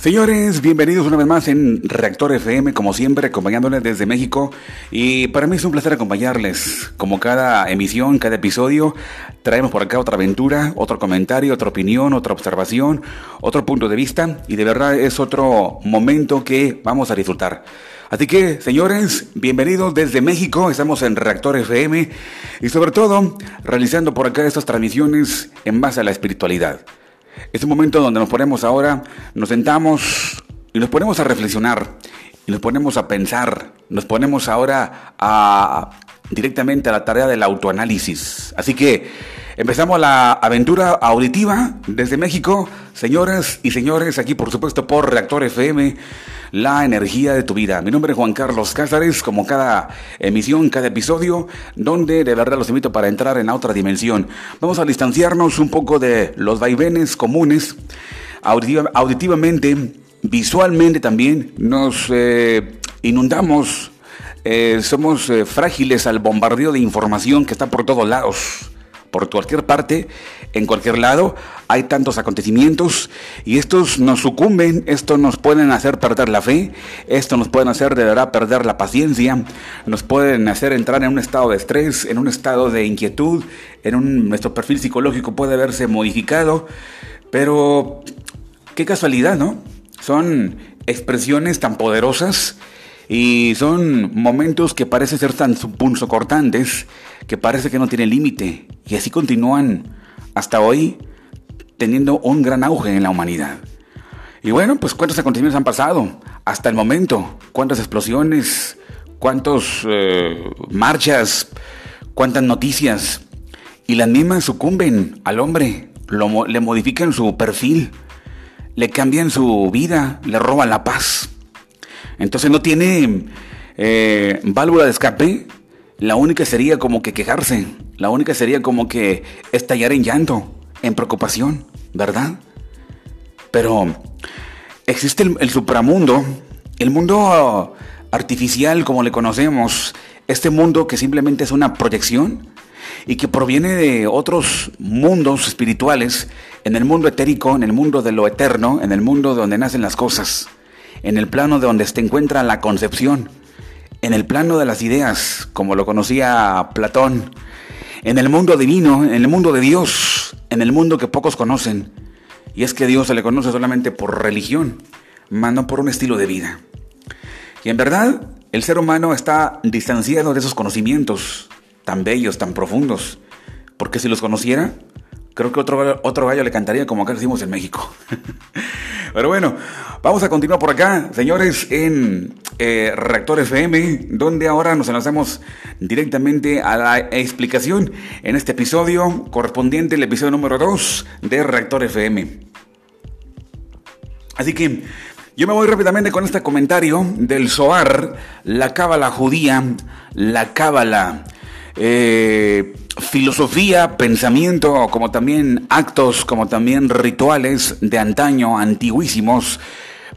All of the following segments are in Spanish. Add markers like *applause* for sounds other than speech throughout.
Señores, bienvenidos una vez más en Reactor FM, como siempre, acompañándoles desde México. Y para mí es un placer acompañarles. Como cada emisión, cada episodio, traemos por acá otra aventura, otro comentario, otra opinión, otra observación, otro punto de vista. Y de verdad es otro momento que vamos a disfrutar. Así que, señores, bienvenidos desde México. Estamos en Reactor FM y sobre todo realizando por acá estas transmisiones en base a la espiritualidad. Es un momento donde nos ponemos ahora, nos sentamos y nos ponemos a reflexionar y nos ponemos a pensar, nos ponemos ahora a directamente a la tarea del autoanálisis. Así que empezamos la aventura auditiva desde México, señoras y señores, aquí por supuesto por Reactor FM, la energía de tu vida. Mi nombre es Juan Carlos Cázares, como cada emisión, cada episodio, donde de verdad los invito para entrar en otra dimensión. Vamos a distanciarnos un poco de los vaivenes comunes, auditivamente, visualmente también, nos eh, inundamos eh, somos eh, frágiles al bombardeo de información que está por todos lados, por cualquier parte, en cualquier lado. Hay tantos acontecimientos y estos nos sucumben, estos nos pueden hacer perder la fe, esto nos pueden hacer de verdad perder la paciencia, nos pueden hacer entrar en un estado de estrés, en un estado de inquietud, en un, nuestro perfil psicológico puede verse modificado, pero qué casualidad, ¿no? Son expresiones tan poderosas y son momentos que parecen ser tan cortantes que parece que no tienen límite. Y así continúan hasta hoy teniendo un gran auge en la humanidad. Y bueno, pues cuántos acontecimientos han pasado hasta el momento, cuántas explosiones, cuántas eh, marchas, cuántas noticias. Y las mismas sucumben al hombre, le modifican su perfil, le cambian su vida, le roban la paz. Entonces no tiene eh, válvula de escape. La única sería como que quejarse. La única sería como que estallar en llanto, en preocupación, ¿verdad? Pero existe el, supramundo, el mundo artificial como le conocemos, este mundo que simplemente es una proyección y que proviene de otros mundos espirituales, en el mundo etérico, en el mundo de lo eterno, en el mundo donde nacen las cosas en el plano de donde se encuentra la concepción, en el plano de las ideas, como lo conocía Platón, en el mundo divino, en el mundo de Dios, en el mundo que pocos conocen. Y es que Dios se le conoce solamente por religión, más no por un estilo de vida. Y en verdad, el ser humano está distanciado de esos conocimientos tan bellos, tan profundos, porque si los conociera, creo que otro, otro gallo le cantaría como acá decimos en México. *laughs* Pero bueno, vamos a continuar por acá, señores, en eh, Reactor FM, donde ahora nos enlazamos directamente a la explicación en este episodio correspondiente al episodio número 2 de Reactor FM. Así que yo me voy rápidamente con este comentario del Zohar, la cábala judía, la cábala eh, filosofía, pensamiento, como también actos, como también rituales de antaño, antiguísimos,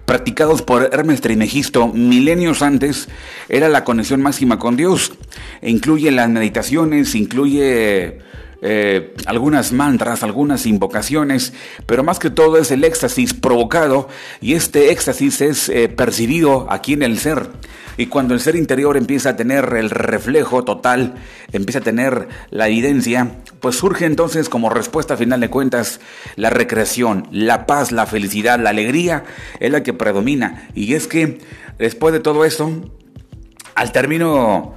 practicados por Hermes Trimegisto milenios antes, era la conexión máxima con Dios. E incluye las meditaciones, incluye eh, algunas mantras, algunas invocaciones, pero más que todo es el éxtasis provocado y este éxtasis es eh, percibido aquí en el ser. Y cuando el ser interior empieza a tener el reflejo total, empieza a tener la evidencia, pues surge entonces como respuesta final de cuentas la recreación, la paz, la felicidad, la alegría es la que predomina. Y es que después de todo eso, al término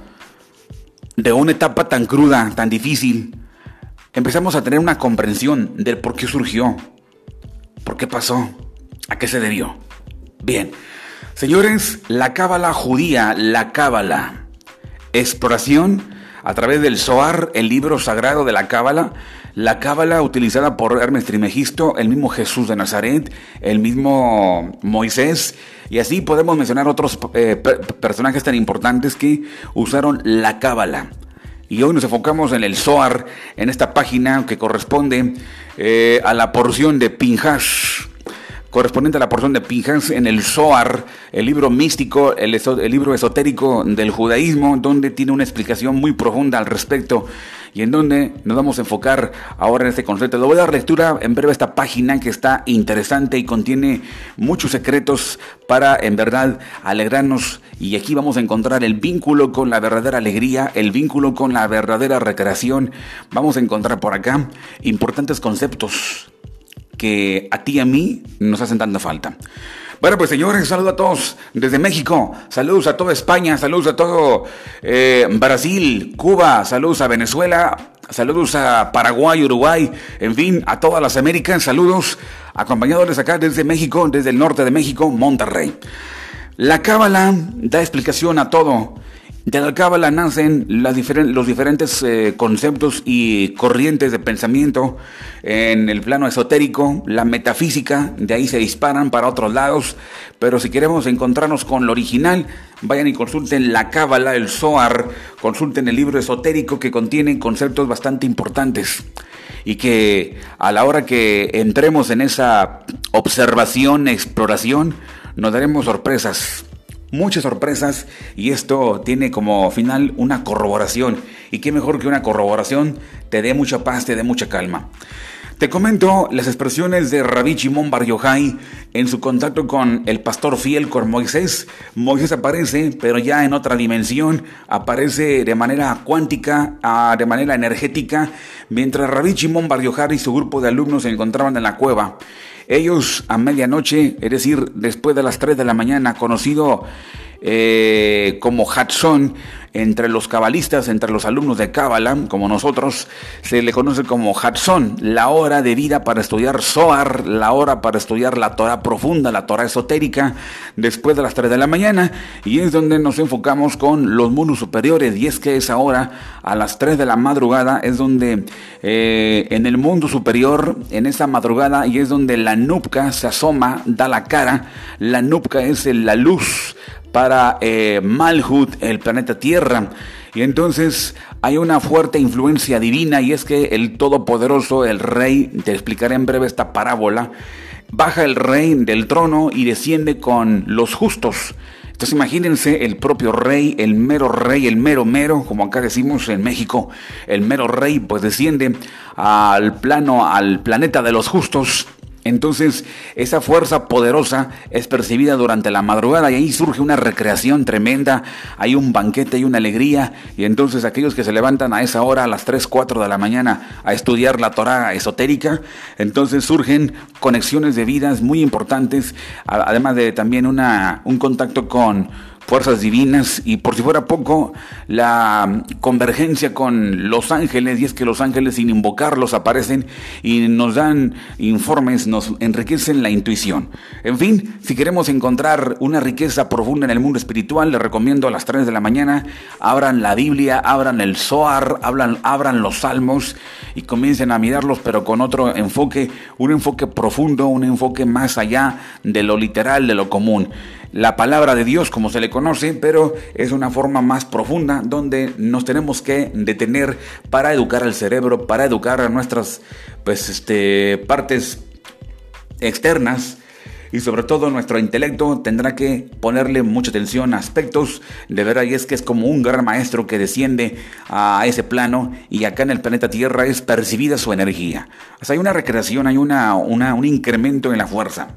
de una etapa tan cruda, tan difícil, empezamos a tener una comprensión del por qué surgió, por qué pasó, a qué se debió. Bien, Señores, la cábala judía, la cábala, exploración a través del Zohar, el libro sagrado de la cábala, la cábala utilizada por Hermes Trimegisto, el mismo Jesús de Nazaret, el mismo Moisés, y así podemos mencionar otros eh, personajes tan importantes que usaron la cábala. Y hoy nos enfocamos en el Zohar, en esta página que corresponde eh, a la porción de Pinhas correspondiente a la porción de Pinjas en el Zohar, el libro místico, el, el libro esotérico del judaísmo, donde tiene una explicación muy profunda al respecto y en donde nos vamos a enfocar ahora en este concepto. Le voy a dar lectura en breve a esta página que está interesante y contiene muchos secretos para en verdad alegrarnos y aquí vamos a encontrar el vínculo con la verdadera alegría, el vínculo con la verdadera recreación. Vamos a encontrar por acá importantes conceptos que a ti y a mí nos hacen tanta falta. Bueno, pues señores, saludos a todos desde México, saludos a toda España, saludos a todo eh, Brasil, Cuba, saludos a Venezuela, saludos a Paraguay, Uruguay, en fin, a todas las Américas, saludos acompañados acá desde México, desde el norte de México, Monterrey. La Cábala da explicación a todo de la Cábala nacen los diferentes eh, conceptos y corrientes de pensamiento en el plano esotérico, la metafísica, de ahí se disparan para otros lados, pero si queremos encontrarnos con lo original, vayan y consulten la Cábala, el Zohar, consulten el libro esotérico que contiene conceptos bastante importantes y que a la hora que entremos en esa observación, exploración, nos daremos sorpresas muchas sorpresas y esto tiene como final una corroboración. Y qué mejor que una corroboración te dé mucha paz, te dé mucha calma. Te comento las expresiones de Rabbi Shimon Bar en su contacto con el pastor fiel con Moisés. Moisés aparece, pero ya en otra dimensión, aparece de manera cuántica, ah, de manera energética, mientras Rabbi Shimon Bar y su grupo de alumnos se encontraban en la cueva. Ellos a medianoche, es decir, después de las 3 de la mañana, conocido eh, como Hudson, entre los cabalistas, entre los alumnos de Cábala, como nosotros, se le conoce como Hudson, la hora de vida para estudiar Zohar, la hora para estudiar la Torah profunda, la Torah esotérica, después de las 3 de la mañana, y es donde nos enfocamos con los mundos superiores, y es que esa hora, a las 3 de la madrugada, es donde eh, en el mundo superior, en esa madrugada, y es donde la Nupca se asoma, da la cara, la Nupca es la luz, para eh, Malhut, el planeta Tierra. Y entonces hay una fuerte influencia divina y es que el Todopoderoso, el Rey, te explicaré en breve esta parábola, baja el Rey del trono y desciende con los justos. Entonces imagínense el propio rey, el mero rey, el mero mero, como acá decimos en México, el mero rey pues desciende al plano, al planeta de los justos entonces, esa fuerza poderosa es percibida durante la madrugada y ahí surge una recreación tremenda, hay un banquete y una alegría. Y entonces aquellos que se levantan a esa hora, a las 3, 4 de la mañana, a estudiar la Torah esotérica, entonces surgen conexiones de vidas muy importantes, además de también una, un contacto con fuerzas divinas y por si fuera poco la convergencia con los ángeles y es que los ángeles sin invocarlos aparecen y nos dan informes, nos enriquecen la intuición. En fin, si queremos encontrar una riqueza profunda en el mundo espiritual, les recomiendo a las 3 de la mañana, abran la Biblia, abran el Zohar, abran, abran los salmos y comiencen a mirarlos pero con otro enfoque, un enfoque profundo, un enfoque más allá de lo literal, de lo común la palabra de Dios como se le conoce, pero es una forma más profunda donde nos tenemos que detener para educar al cerebro, para educar a nuestras pues, este, partes externas y sobre todo nuestro intelecto tendrá que ponerle mucha atención a aspectos de verdad y es que es como un gran maestro que desciende a ese plano y acá en el planeta Tierra es percibida su energía. Hay una recreación, hay una, un incremento en la fuerza.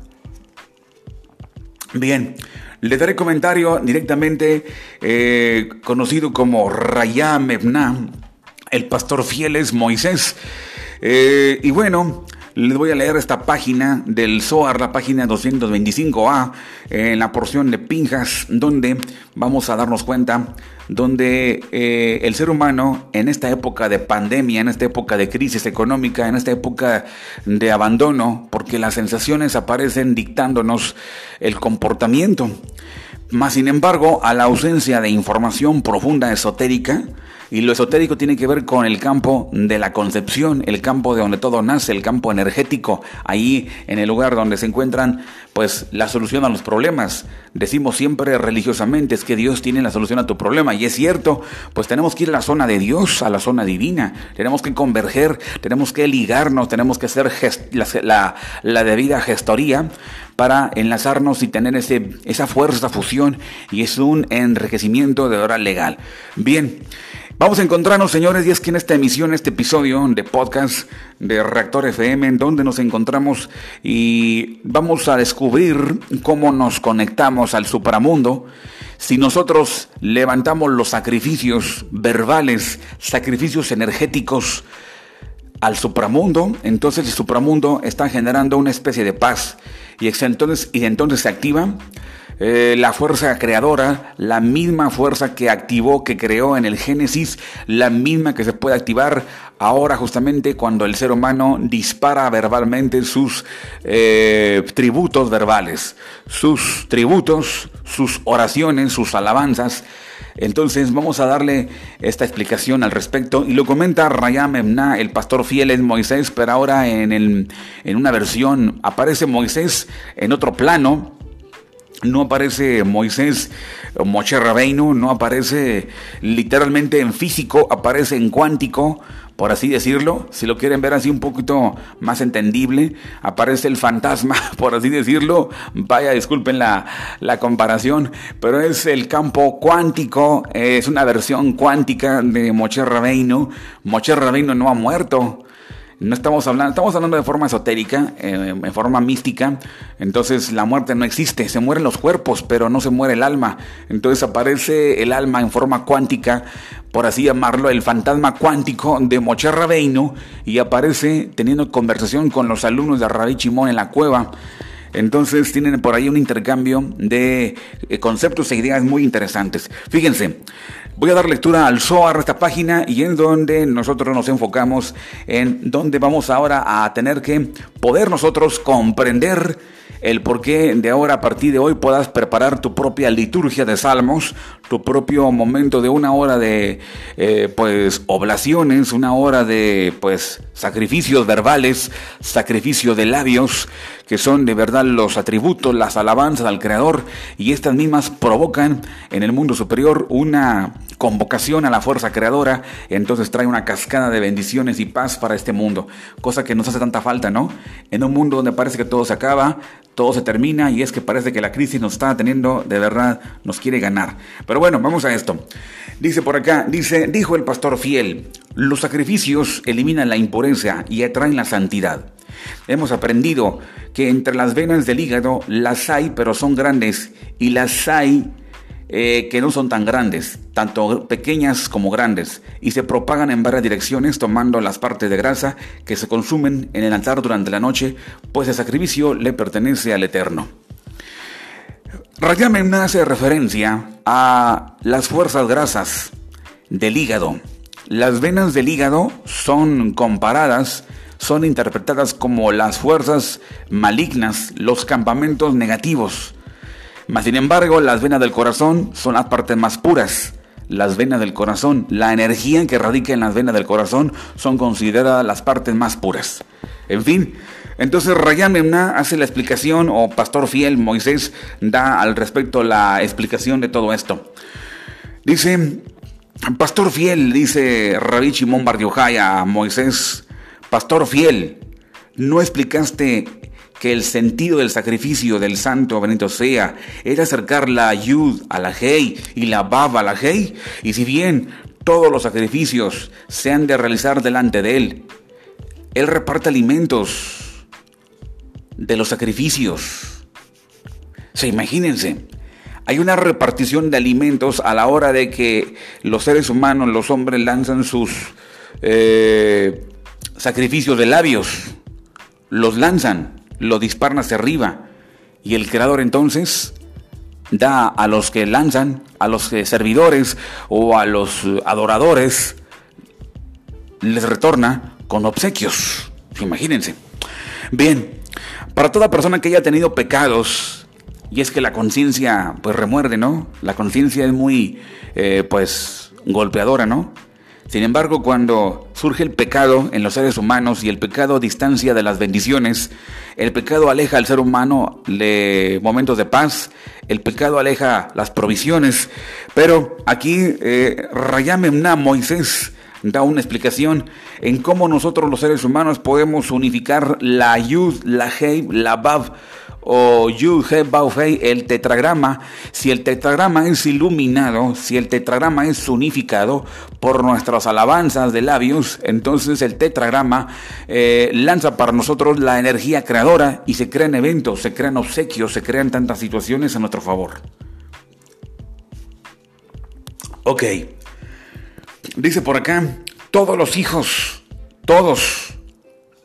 Bien, le daré comentario directamente eh, conocido como Rayam Ebna, el pastor fiel es Moisés. Eh, y bueno, les voy a leer esta página del Zohar, la página 225A, en la porción de Pinjas, donde vamos a darnos cuenta donde eh, el ser humano en esta época de pandemia, en esta época de crisis económica, en esta época de abandono, porque las sensaciones aparecen dictándonos el comportamiento. Más sin embargo, a la ausencia de información profunda esotérica, y lo esotérico tiene que ver con el campo de la concepción, el campo de donde todo nace, el campo energético, ahí en el lugar donde se encuentran pues la solución a los problemas. Decimos siempre religiosamente es que Dios tiene la solución a tu problema y es cierto, pues tenemos que ir a la zona de Dios, a la zona divina, tenemos que converger, tenemos que ligarnos, tenemos que hacer la, debida gestoría para enlazarnos y tener ese, esa fuerza, fusión y es un enriquecimiento de hora legal. Bien. Vamos a encontrarnos, señores, y es que en esta emisión, este episodio de podcast de Reactor FM, en donde nos encontramos y vamos a descubrir cómo nos conectamos al supramundo. Si nosotros levantamos los sacrificios verbales, sacrificios energéticos al supramundo, entonces el supramundo está generando una especie de paz y entonces, y entonces se activa eh, la fuerza creadora, la misma fuerza que activó, que creó en el Génesis, la misma que se puede activar ahora justamente cuando el ser humano dispara verbalmente sus eh, tributos verbales, sus tributos, sus oraciones, sus alabanzas. Entonces vamos a darle esta explicación al respecto y lo comenta Rayam Emna, el pastor fiel es Moisés, pero ahora en, en una versión aparece Moisés en otro plano, no aparece Moisés Moche Rabeinu, no aparece literalmente en físico, aparece en cuántico, por así decirlo, si lo quieren ver así un poquito más entendible, aparece el fantasma, *laughs* por así decirlo, vaya, disculpen la, la comparación, pero es el campo cuántico, es una versión cuántica de Moche Rabeinu, Moche Rabeinu no ha muerto, no estamos hablando, estamos hablando de forma esotérica, eh, en forma mística. Entonces la muerte no existe, se mueren los cuerpos, pero no se muere el alma. Entonces aparece el alma en forma cuántica, por así llamarlo, el fantasma cuántico de Mocher Rabeino, y aparece teniendo conversación con los alumnos de Rabbi Chimón en la cueva. Entonces tienen por ahí un intercambio de eh, conceptos e ideas muy interesantes. Fíjense, voy a dar lectura al Zohar, esta página, y en donde nosotros nos enfocamos en donde vamos ahora a tener que poder nosotros comprender el por qué de ahora a partir de hoy puedas preparar tu propia liturgia de salmos, tu propio momento de una hora de eh, pues oblaciones, una hora de pues sacrificios verbales, sacrificio de labios, que son de verdad los atributos, las alabanzas al Creador, y estas mismas provocan en el mundo superior una convocación a la fuerza creadora, entonces trae una cascada de bendiciones y paz para este mundo, cosa que nos hace tanta falta, ¿no? En un mundo donde parece que todo se acaba, todo se termina y es que parece que la crisis nos está teniendo, de verdad, nos quiere ganar. Pero bueno, vamos a esto. Dice por acá, dice, dijo el pastor fiel, los sacrificios eliminan la impureza y atraen la santidad. Hemos aprendido que entre las venas del hígado las hay, pero son grandes, y las hay eh, que no son tan grandes, tanto pequeñas como grandes, y se propagan en varias direcciones tomando las partes de grasa que se consumen en el altar durante la noche, pues el sacrificio le pertenece al Eterno. Rayamen hace referencia a las fuerzas grasas del hígado. Las venas del hígado son comparadas, son interpretadas como las fuerzas malignas, los campamentos negativos, mas sin embargo, las venas del corazón son las partes más puras. Las venas del corazón, la energía que radica en las venas del corazón son consideradas las partes más puras. En fin, entonces Rayam hace la explicación, o Pastor Fiel Moisés da al respecto la explicación de todo esto. Dice, Pastor Fiel, dice Rabbi Shimon Bar a Moisés, Pastor Fiel, ¿no explicaste que el sentido del sacrificio del santo Benito sea era acercar la yud a la hei y la bab a la hei, y si bien todos los sacrificios se han de realizar delante de él, él reparte alimentos de los sacrificios. Se imagínense, hay una repartición de alimentos a la hora de que los seres humanos, los hombres lanzan sus eh, sacrificios de labios, los lanzan lo disparan hacia arriba y el creador entonces da a los que lanzan, a los servidores o a los adoradores, les retorna con obsequios. Imagínense. Bien, para toda persona que haya tenido pecados, y es que la conciencia pues remuerde, ¿no? La conciencia es muy eh, pues golpeadora, ¿no? Sin embargo, cuando surge el pecado en los seres humanos y el pecado distancia de las bendiciones, el pecado aleja al ser humano de momentos de paz, el pecado aleja las provisiones. Pero aquí eh, Rayamemna, Moisés, da una explicación en cómo nosotros los seres humanos podemos unificar la Yud, la Hei, la Bav o Yud, He, Bav, Hei, el tetragrama. Si el tetragrama es iluminado, si el tetragrama es unificado por nuestras alabanzas de labios, entonces el tetragrama eh, lanza para nosotros la energía creadora y se crean eventos, se crean obsequios, se crean tantas situaciones a nuestro favor. Ok. Dice por acá, todos los hijos, todos,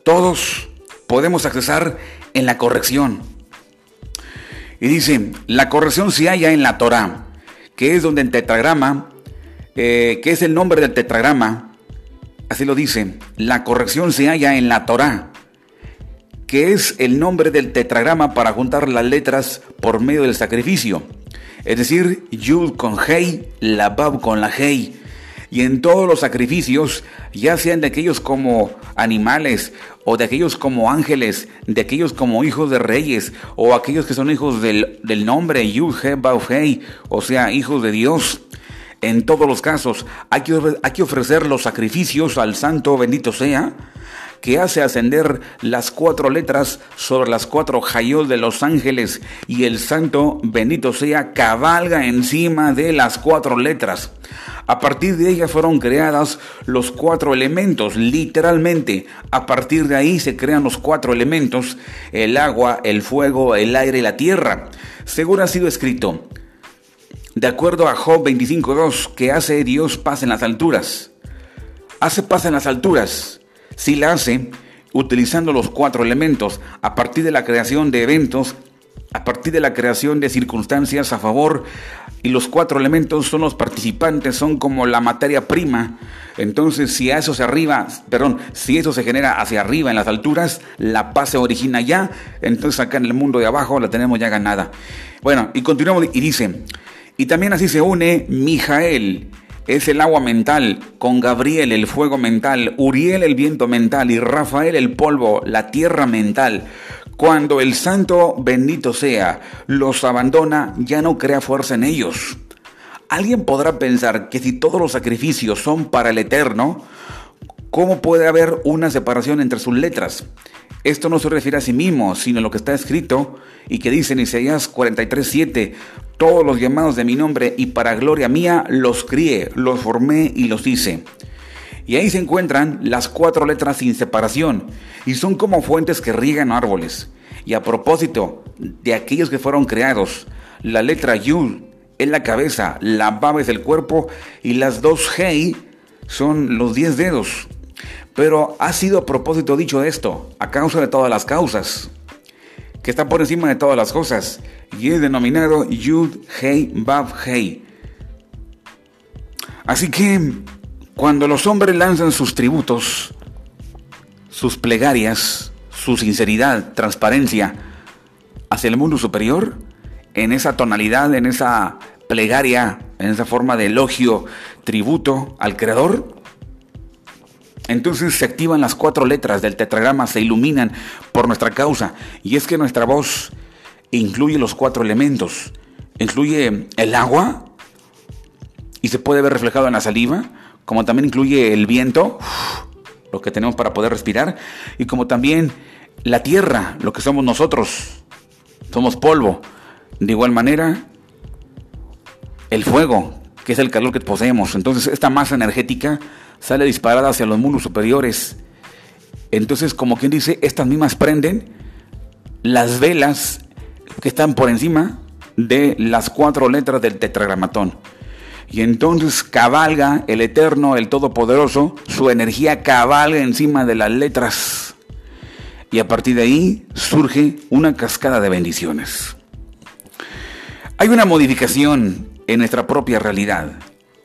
todos podemos accesar en la corrección. Y dice, la corrección se halla en la Torah, que es donde el tetragrama, eh, que es el nombre del tetragrama, así lo dice, la corrección se halla en la Torah, que es el nombre del tetragrama para juntar las letras por medio del sacrificio. Es decir, Yud con Hei, la Bab con la Hei. Y en todos los sacrificios, ya sean de aquellos como animales, o de aquellos como ángeles, de aquellos como hijos de reyes, o aquellos que son hijos del, nombre Yud, He, Bab, Hei, o sea, hijos de Dios. En todos los casos, hay que, hay que ofrecer los sacrificios al Santo, bendito sea, que hace ascender las cuatro letras sobre las cuatro jayos de los ángeles y el santo, bendito sea, cabalga encima de las cuatro letras. A partir de ellas fueron creadas los cuatro elementos, literalmente. A partir de ahí se crean los cuatro elementos, el agua, el fuego, el aire y la tierra. Según ha sido escrito, de acuerdo a Job 25.2, que hace Dios paz en las alturas. Hace paz en las alturas si la hace utilizando los cuatro elementos a partir de la creación de eventos, a partir de la creación de circunstancias a favor, y los cuatro elementos son los participantes, son como la materia prima. Entonces, si a eso se arriba, perdón, si eso se genera hacia arriba en las alturas, la paz se origina ya, entonces acá en el mundo de abajo la tenemos ya ganada. Bueno, y continuamos y dice, y también así se une Mijael es el agua mental, con Gabriel el fuego mental, Uriel el viento mental y Rafael el polvo, la tierra mental. Cuando el santo bendito sea los abandona, ya no crea fuerza en ellos. Alguien podrá pensar que si todos los sacrificios son para el eterno, ¿cómo puede haber una separación entre sus letras? Esto no se refiere a sí mismo, sino a lo que está escrito y que dice en Isaías 43:7, todos los llamados de mi nombre y para gloria mía los crié, los formé y los hice. Y ahí se encuentran las cuatro letras sin separación y son como fuentes que riegan árboles. Y a propósito de aquellos que fueron creados, la letra Yud es la cabeza, la Bab es el cuerpo y las dos Hei son los diez dedos. Pero ha sido a propósito dicho esto, a causa de todas las causas que está por encima de todas las cosas y es denominado Yud Hei Bab Hei. Así que cuando los hombres lanzan sus tributos, sus plegarias, su sinceridad, transparencia hacia el mundo superior, en esa tonalidad, en esa plegaria, en esa forma de elogio, tributo al Creador, entonces se activan las cuatro letras del tetragrama, se iluminan por nuestra causa. Y es que nuestra voz incluye los cuatro elementos. Incluye el agua, y se puede ver reflejado en la saliva, como también incluye el viento, lo que tenemos para poder respirar, y como también la tierra, lo que somos nosotros, somos polvo. De igual manera, el fuego, que es el calor que poseemos. Entonces, esta masa energética sale disparada hacia los mundos superiores. Entonces, como quien dice, estas mismas prenden las velas que están por encima de las cuatro letras del tetragramatón. Y entonces cabalga el Eterno, el Todopoderoso, su energía cabalga encima de las letras. Y a partir de ahí surge una cascada de bendiciones. Hay una modificación en nuestra propia realidad,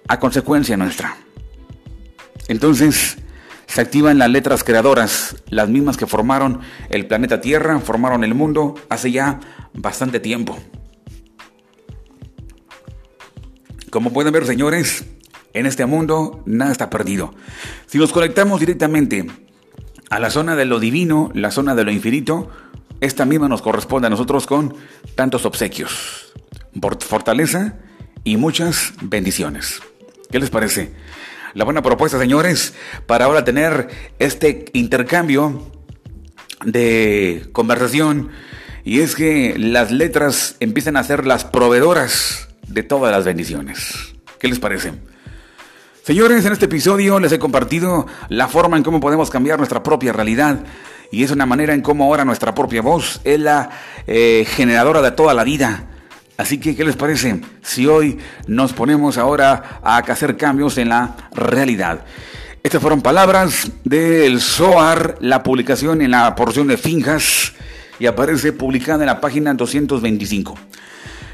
a consecuencia nuestra. Entonces se activan las letras creadoras, las mismas que formaron el planeta Tierra, formaron el mundo hace ya bastante tiempo. Como pueden ver, señores, en este mundo nada está perdido. Si nos conectamos directamente a la zona de lo divino, la zona de lo infinito, esta misma nos corresponde a nosotros con tantos obsequios, fortaleza y muchas bendiciones. ¿Qué les parece? La buena propuesta, señores, para ahora tener este intercambio de conversación. Y es que las letras empiezan a ser las proveedoras de todas las bendiciones. ¿Qué les parece? Señores, en este episodio les he compartido la forma en cómo podemos cambiar nuestra propia realidad y es una manera en cómo ahora nuestra propia voz es la eh, generadora de toda la vida. Así que, ¿qué les parece si hoy nos ponemos ahora a hacer cambios en la realidad? Estas fueron palabras del SOAR, la publicación en la porción de Finjas y aparece publicada en la página 225.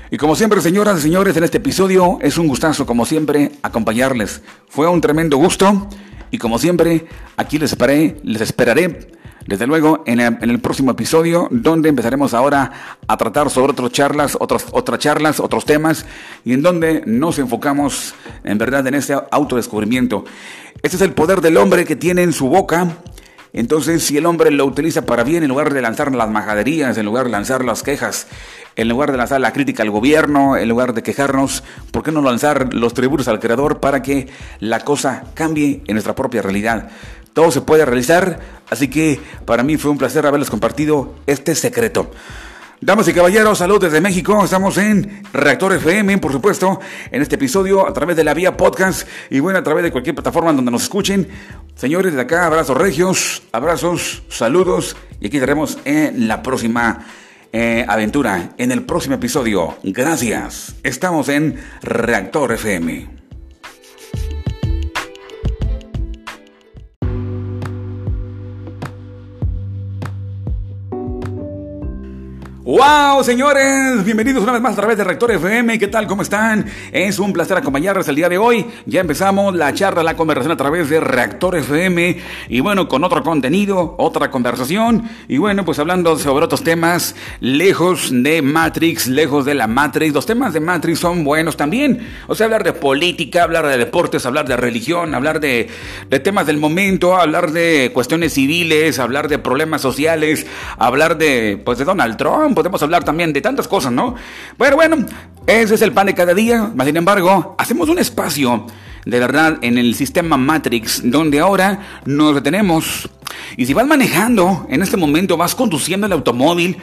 Y como siempre, señoras y señores, en este episodio es un gustazo, como siempre, acompañarles. Fue un tremendo gusto y como siempre, aquí les les esperaré desde luego, en el, próximo episodio, donde empezaremos ahora a tratar sobre otras charlas, otros, otras charlas, otros temas, y en donde nos enfocamos en verdad en este autodescubrimiento. Este es el poder del hombre que tiene en su boca entonces, si el hombre lo utiliza para bien, en lugar de lanzar las majaderías, en lugar de lanzar las quejas, en lugar de lanzar la crítica al gobierno, en lugar de quejarnos, ¿por qué no lanzar los tributos al Creador para que la cosa cambie en nuestra propia realidad? Todo se puede realizar, así que para mí fue un placer haberles compartido este secreto. Damas y caballeros, salud desde México. Estamos en Reactor FM, por supuesto, en este episodio a través de la vía podcast y bueno, a través de cualquier plataforma donde nos escuchen. Señores de acá, abrazos regios, abrazos, saludos y aquí estaremos en la próxima eh, aventura, en el próximo episodio. Gracias. Estamos en Reactor FM. ¡Wow, señores! Bienvenidos una vez más a través de Rector FM. ¿Qué tal? ¿Cómo están? Es un placer acompañarles el día de hoy. Ya empezamos la charla, la conversación a través de Reactor FM. Y bueno, con otro contenido, otra conversación. Y bueno, pues hablando sobre otros temas, lejos de Matrix, lejos de la Matrix. Los temas de Matrix son buenos también. O sea, hablar de política, hablar de deportes, hablar de religión, hablar de, de temas del momento, hablar de cuestiones civiles, hablar de problemas sociales, hablar de, pues, de Donald Trump podemos hablar también de tantas cosas, ¿no? Bueno, bueno, ese es el pan de cada día. Sin embargo, hacemos un espacio de verdad en el sistema Matrix, donde ahora nos detenemos. Y si vas manejando, en este momento vas conduciendo el automóvil,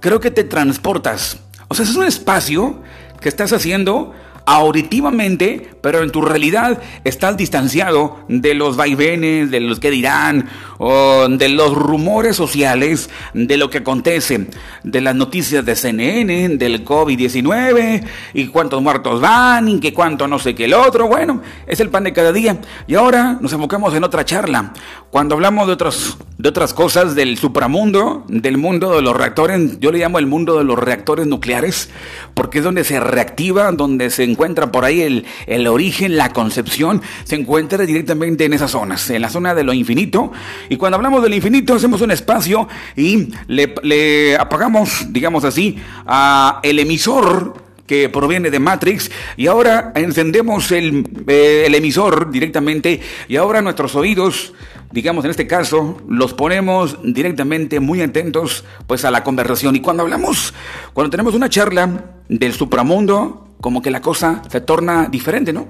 creo que te transportas. O sea, es un espacio que estás haciendo auditivamente, pero en tu realidad estás distanciado de los vaivenes, de los que dirán, o de los rumores sociales, de lo que acontece, de las noticias de CNN, del COVID-19, y cuántos muertos van, y que cuánto no sé qué el otro. Bueno, es el pan de cada día. Y ahora nos enfocamos en otra charla. Cuando hablamos de, otros, de otras cosas del supramundo, del mundo de los reactores, yo le llamo el mundo de los reactores nucleares, porque es donde se reactiva, donde se encuentra por ahí el, el origen, la concepción, se encuentra directamente en esas zonas, en la zona de lo infinito. Y cuando hablamos del infinito, hacemos un espacio y le, apagamos, digamos así, a el emisor que proviene de Matrix. Y ahora encendemos el, eh, el, emisor directamente. Y ahora nuestros oídos, digamos en este caso, los ponemos directamente muy atentos pues a la conversación. Y cuando hablamos, cuando tenemos una charla del supramundo, como que la cosa se torna diferente, ¿no?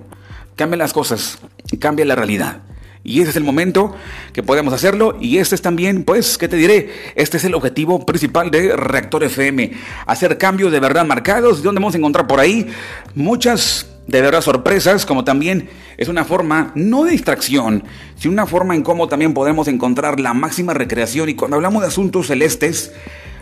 Cambian las cosas, cambia la realidad. Y ese es el momento que podemos hacerlo y este es también, pues, ¿qué te diré? Este es el objetivo principal de Reactor FM, hacer cambios de verdad marcados, donde vamos a encontrar por ahí muchas de verdad sorpresas, como también es una forma no de distracción, sino una forma en cómo también podemos encontrar la máxima recreación y cuando hablamos de asuntos celestes,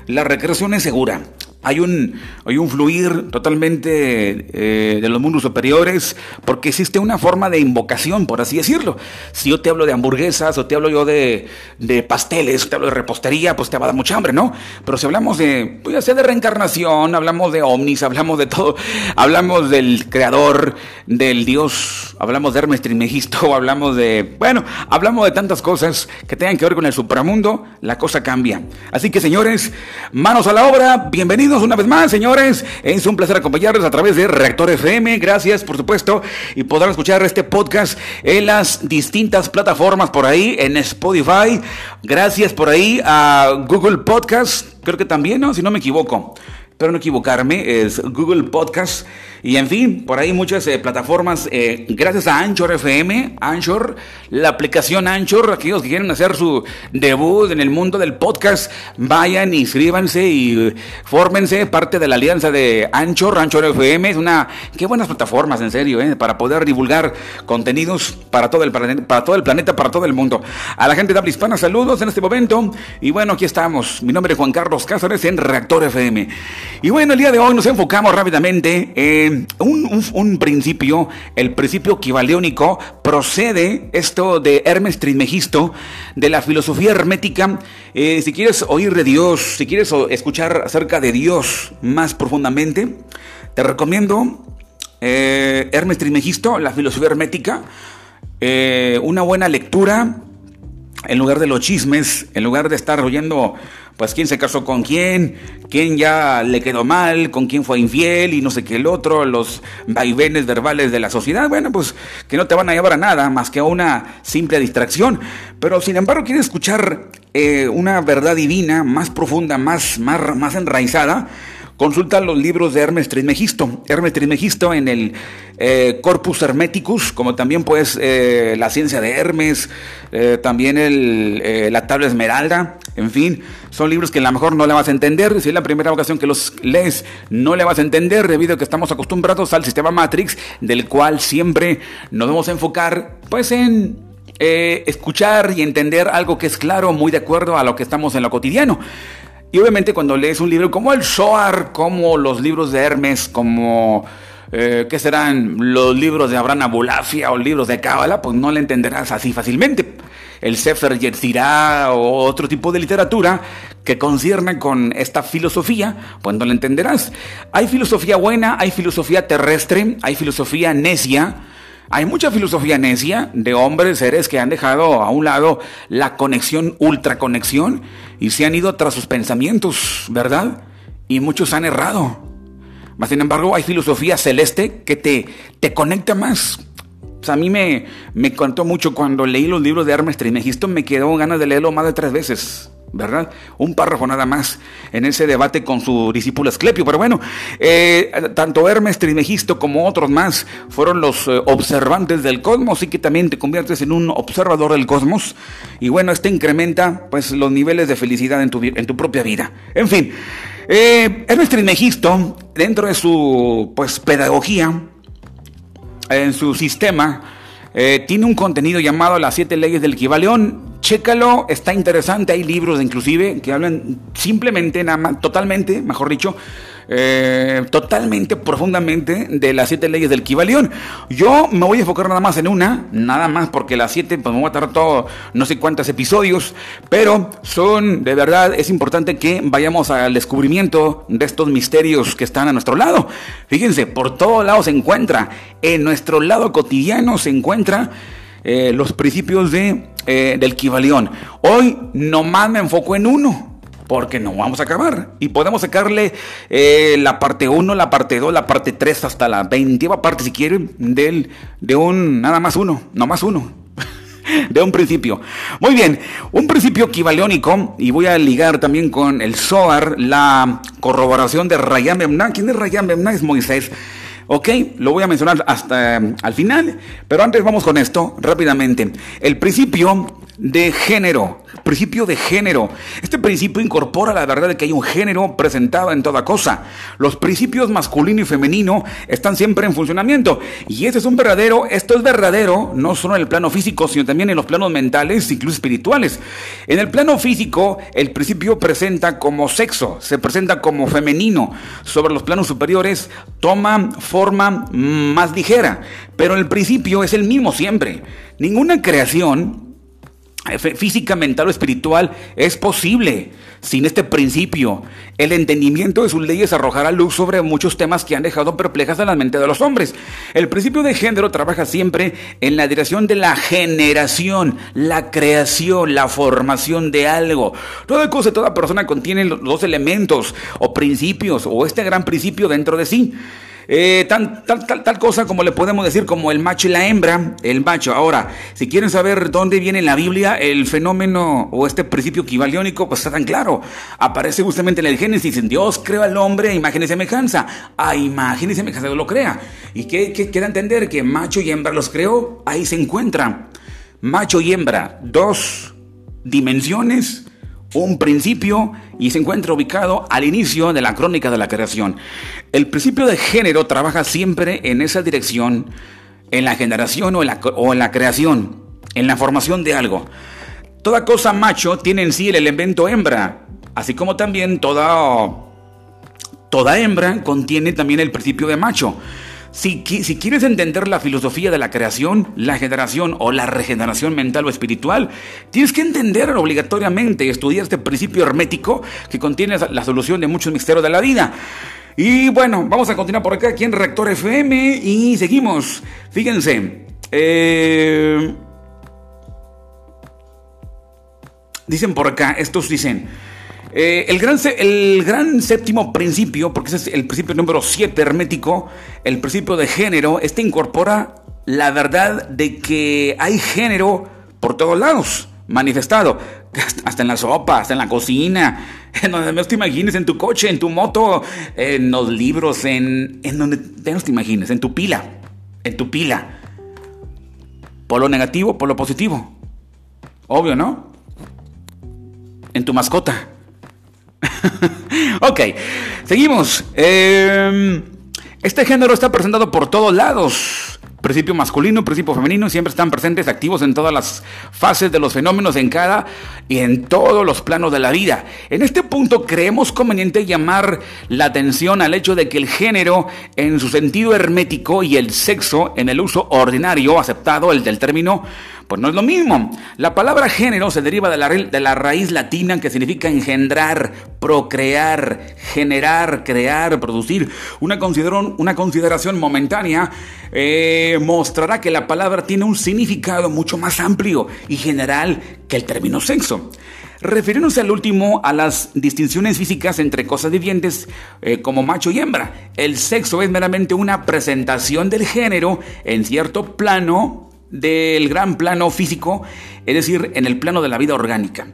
la recreación es segura. Hay un, hay un fluir totalmente eh, de los mundos superiores porque existe una forma de invocación, por así decirlo. Si yo te hablo de hamburguesas o te hablo yo de, de pasteles, o te hablo de repostería, pues te va a dar mucha hambre, ¿no? Pero si hablamos de, pues ya sea de reencarnación, hablamos de ovnis, hablamos de todo, hablamos del creador, del Dios, hablamos de Hermes Trismegisto, *laughs* hablamos de, bueno, hablamos de tantas cosas que tengan que ver con el supramundo, la cosa cambia. Así que señores, manos a la obra, bienvenidos una vez más, señores. Es un placer acompañarles a través de Reactor FM. Gracias, por supuesto. Y podrán escuchar este podcast en las distintas plataformas por ahí, en Spotify. Gracias por ahí a Google Podcast. Creo que también. Si no me equivoco. Pero no equivocarme, es Google Podcast. Y en fin, por ahí muchas eh, plataformas, eh, gracias a Anchor FM, Anchor, la aplicación Anchor, aquellos que quieren hacer su debut en el mundo del podcast, vayan, inscríbanse y fórmense parte de la alianza de Anchor, Anchor FM, es una, qué buenas plataformas, en serio, eh, para poder divulgar contenidos para todo el planeta, para todo el planeta, para todo el mundo. A la gente de habla hispana, saludos en este momento. Y bueno, aquí estamos. Mi nombre es Juan Carlos Cáceres en Reactor FM. Y bueno, el día de hoy nos enfocamos rápidamente en un, principio, el principio equivaleónico, procede esto de Hermes Trismegisto, de la filosofía hermética. Eh, si quieres oír de Dios, si quieres escuchar acerca de Dios más profundamente, te recomiendo eh, Hermes Trismegisto, la filosofía hermética. Eh, una buena lectura en lugar de los chismes, en lugar de estar oyendo, pues quién se casó con quién, quién ya le quedó mal, con quién fue infiel y no sé qué el otro, los vaivenes verbales de la sociedad, bueno, pues que no te van a llevar a nada más que a una simple distracción. Pero sin embargo, quieres escuchar eh, una verdad divina más profunda, más, más, más enraizada, Consulta los libros de Hermes Trismegisto. Hermes Trismegisto en el eh, Corpus Hermeticus, como también pues eh, la ciencia de Hermes, eh, también el, la tabla esmeralda, en fin, son libros que a lo mejor no le vas a entender. Si es la primera ocasión que los lees, no le vas a entender debido a que estamos acostumbrados al sistema Matrix, del cual siempre nos vamos a enfocar pues en escuchar y entender algo que es claro, muy de acuerdo a lo que estamos en lo cotidiano. Y obviamente cuando lees un libro como el Shoar, como los libros de Hermes, como... Eh, ¿Qué serán los libros de Abraham Abulafia o libros de Cábala? Pues no le entenderás así fácilmente. El Sefer Yetzirah o otro tipo de literatura que concierne con esta filosofía, pues no le entenderás. Hay filosofía buena, hay filosofía terrestre, hay filosofía necia, hay mucha filosofía necia de hombres, seres que han dejado a un lado la conexión, ultraconexión, y se han ido tras sus pensamientos, ¿verdad? Y muchos han errado. Mas, sin embargo, hay filosofía celeste que te, te conecta más. a mí me, me contó mucho cuando leí los libros de Hermes Trismegisto, me quedó ganas de leerlo más de tres veces. ¿Verdad? Un párrafo nada más en ese debate con su discípulo Asclepio. Pero bueno, eh, tanto Hermes Trismegisto como otros más fueron los eh, observantes del cosmos y que también te conviertes en un observador del cosmos. Y bueno, este incrementa pues los niveles de felicidad en tu, en tu propia vida. En fin, eh, Hermes Trismegisto, dentro de su pues pedagogía, en su sistema, tiene un contenido llamado Las siete leyes del Kibaleón Chécalo, está interesante, hay libros inclusive que hablan simplemente, nada más, totalmente, mejor dicho, eh, totalmente, profundamente de las siete leyes del Kibalión. Yo me voy a enfocar nada más en una, nada más porque las siete, pues me voy a tardar todo, no sé cuántos episodios, pero son, de verdad, es importante que vayamos al descubrimiento de estos misterios que están a nuestro lado. Fíjense, por todos lados se encuentra, en nuestro lado cotidiano se encuentra eh, los principios de, eh, del Kibalión. Hoy nomás me enfoco en uno, porque no vamos a acabar. Y podemos sacarle eh, la parte 1, la parte 2, la parte 3, hasta la 20 parte, si quieren, del, de un, nada más uno, no más uno. *laughs* de un principio. Muy bien, un principio equivaleónico, y voy a ligar también con el Zohar, la corroboración de Rayam Memna. ¿Quién es Rayam Memna? Es Moisés. Ok, lo voy a mencionar hasta eh, al final, pero antes vamos con esto rápidamente. El principio de género, principio de género. Este principio incorpora la verdad de que hay un género presentado en toda cosa. Los principios masculino y femenino están siempre en funcionamiento. Y este es un verdadero, esto es verdadero, no solo en el plano físico, sino también en los planos mentales, incluso espirituales. En el plano físico, el principio presenta como sexo, se presenta como femenino. Sobre los planos superiores, toma forma más ligera. Pero el principio es el mismo siempre. Ninguna creación física, mental o espiritual es posible sin este principio. El entendimiento de sus leyes arrojará luz sobre muchos temas que han dejado perplejas a la mente de los hombres. El principio de género trabaja siempre en la dirección de la generación, la creación, la formación de algo. Toda cosa, toda persona contiene los dos elementos o principios o este gran principio dentro de sí. Eh, tal, cosa como le podemos decir como el macho y la hembra, el macho. Ahora, si quieren saber dónde viene en la Biblia el fenómeno o este principio equivaliónico, pues está tan claro. Aparece justamente en el Génesis, en Dios creó al hombre a imagen y semejanza. A imagen y semejanza lo crea. ¿Y qué, qué queda entender? Que macho y hembra los creó, ahí se encuentran. Macho y hembra, dos dimensiones un principio y se encuentra ubicado al inicio de la crónica de la creación. El principio de género trabaja siempre en esa dirección, en la generación o en la, creación, en la formación de algo. Toda cosa macho tiene en sí el elemento hembra, así como también toda, toda hembra contiene también el principio de macho. Si, quieres entender la filosofía de la creación, la generación o la regeneración mental o espiritual, tienes que entender obligatoriamente y estudiar este principio hermético que contiene la solución de muchos misterios de la vida. Y bueno, vamos a continuar por acá aquí en Rector FM y seguimos. Fíjense. Eh, dicen por acá, estos dicen. Eh, el, gran, el gran séptimo principio, porque ese es el principio número 7 hermético, el principio de género, este incorpora la verdad de que hay género por todos lados, manifestado, hasta en la sopa, hasta en la cocina, *laughs* en donde menos te imagines, en tu coche, en tu moto, en los libros, en, en donde menos te imagines, en tu pila, en tu pila. Por lo negativo, por lo positivo. Obvio, ¿no? En tu mascota. *laughs* ok, seguimos. Em, este género está presentado por todos lados. Principio masculino, principio femenino, siempre están presentes, activos en todas las fases de los fenómenos en cada y en todos los planos de la vida. En este punto creemos conveniente llamar la atención al hecho de que el género en su sentido hermético y el sexo en el uso ordinario aceptado, el del término, pues no es lo mismo. La palabra género se deriva de la, de la raíz latina que significa engendrar, procrear, generar, crear, producir. Una, una consideración momentánea eh, mostrará que la palabra tiene un significado mucho más amplio y general que el término sexo. Refiriéndose al último a las distinciones físicas entre cosas vivientes eh, como macho y hembra, el sexo es meramente una presentación del género en cierto plano del gran plano físico, es decir, en el plano de la vida orgánica.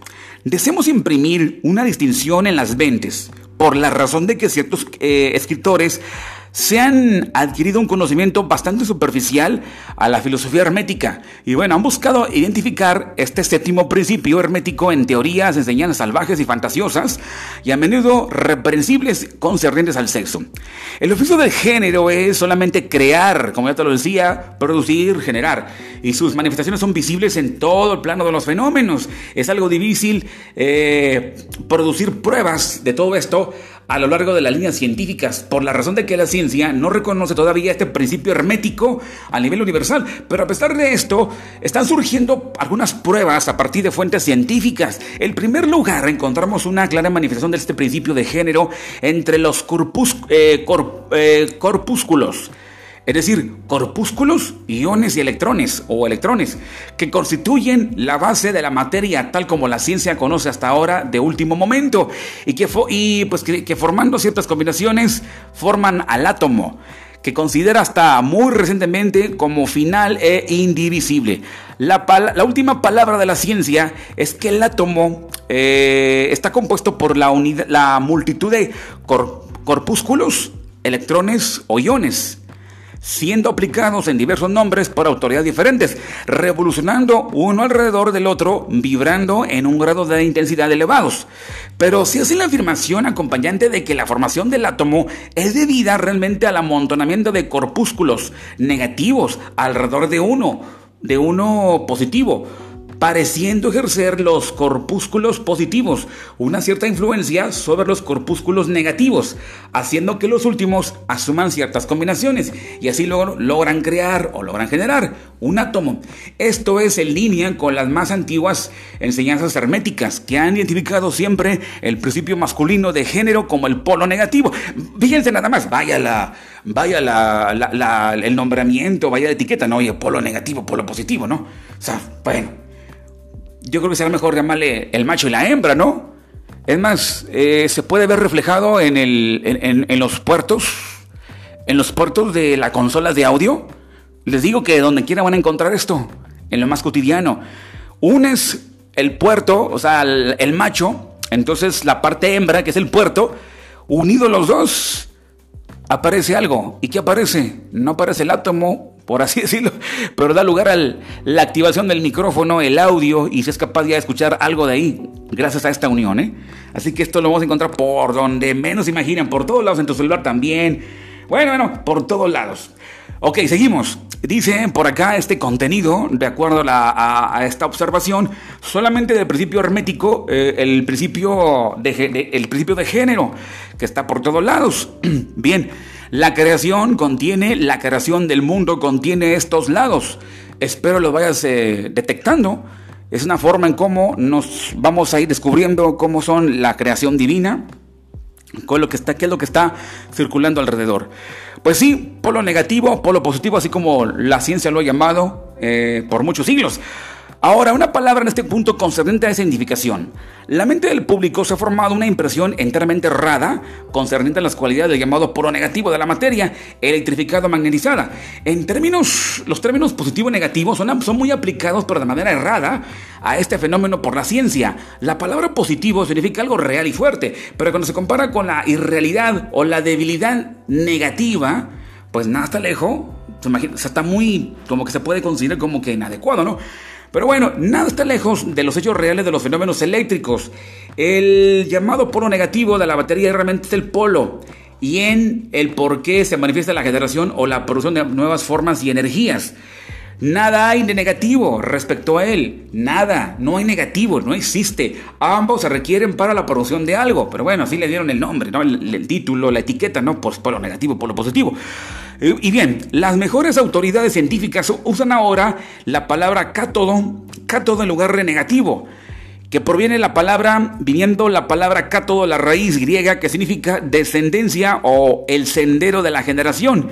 Deseamos imprimir una distinción en las mentes, por la razón de que ciertos eh, escritores se han adquirido un conocimiento bastante superficial a la filosofía hermética y bueno, han buscado identificar este séptimo principio hermético en teorías, enseñanzas salvajes y fantasiosas y a menudo reprensibles concernientes al sexo. El oficio del género es solamente crear, como ya te lo decía, producir, generar y sus manifestaciones son visibles en todo el plano de los fenómenos. Es algo difícil eh, producir pruebas de todo esto a lo largo de las líneas científicas, por la razón de que la ciencia no reconoce todavía este principio hermético a nivel universal. Pero a pesar de esto, están surgiendo algunas pruebas a partir de fuentes científicas. En primer lugar, encontramos una clara manifestación de este principio de género entre los eh, eh, corpúsculos es decir, corpúsculos, iones y electrones o electrones, que constituyen la base de la materia tal como la ciencia conoce hasta ahora de último momento y que, pues que, formando ciertas combinaciones forman al átomo que considera hasta muy recientemente como final e indivisible. La, la, última palabra de la ciencia es que el átomo eh, está compuesto por la, la multitud de corpúsculos, electrones o iones siendo aplicados en diversos nombres por autoridades diferentes, revolucionando uno alrededor del otro, vibrando en un grado de intensidad elevados. Pero si hace la afirmación acompañante de que la formación del átomo es debida realmente al amontonamiento de corpúsculos negativos alrededor de uno, de uno positivo, pareciendo ejercer los corpúsculos positivos una cierta influencia sobre los corpúsculos negativos, haciendo que los últimos asuman ciertas combinaciones y así luego logran crear o logran generar un átomo. Esto es en línea con las más antiguas enseñanzas herméticas que han identificado siempre el principio masculino de género como el polo negativo. Fíjense nada más, vaya la vaya la, el nombramiento, vaya la etiqueta, no, oye, polo negativo, polo positivo, ¿no? O sea, bueno, yo creo que será mejor llamarle el macho y la hembra, ¿no? Es más, eh, se puede ver reflejado en, el, en, los puertos, en los puertos de las consolas de audio. Les digo que donde quiera van a encontrar esto, en lo más cotidiano. Unes el puerto, o sea, el, macho, entonces la parte hembra, que es el puerto, unidos los dos, aparece algo. ¿Y qué aparece? No aparece el átomo, por así *laughs* decirlo, pero da lugar a la activación del micrófono, el audio, y se es capaz ya de escuchar algo de ahí, gracias a esta unión. ¿eh? Así que esto lo vamos a encontrar por donde menos imaginan, por todos lados, en tu celular también. Bueno, bueno, por todos lados. Ok, seguimos. Dice por acá este contenido, de acuerdo a, esta observación, solamente del principio hermético, eh, el, principio de, el principio de género, que está por todos lados. *clears throat* Bien, la creación contiene, la creación del mundo contiene estos lados. Espero lo vayas eh, detectando. Es una forma en cómo nos vamos a ir descubriendo cómo son la creación divina, con lo que está, qué es lo que está circulando alrededor. Pues sí, polo negativo, polo positivo, así como la ciencia lo ha llamado eh, por muchos siglos. Ahora, una palabra en este punto concerniente a esa identificación. La mente del público se ha formado una impresión enteramente errada concerniente a las cualidades del llamado polo negativo de la materia, electrificada o magnetizada. En términos, los términos positivo y negativo son, son muy aplicados, pero de manera errada, a este fenómeno por la ciencia. La palabra positivo significa algo real y fuerte, pero cuando se compara con la irrealidad o la debilidad negativa, pues nada está lejos. Se imagina, está muy, como que se puede considerar como que inadecuado, ¿no? Pero bueno, nada está lejos de los hechos reales de los fenómenos eléctricos. El llamado polo negativo de la batería realmente es el polo y en el por qué se manifiesta la generación o la producción de nuevas formas y energías. Nada hay de negativo respecto a él. Nada, no hay negativo, no existe. Ambos se requieren para la producción de algo. Pero bueno, así le dieron el nombre, ¿no? el, título, la etiqueta, ¿no? Pues polo negativo, polo positivo. Eh, y bien, las mejores autoridades científicas usan ahora la palabra cátodo, cátodo en lugar de negativo, que proviene la palabra, viniendo la palabra cátodo, la raíz griega que significa descendencia o el sendero de la generación.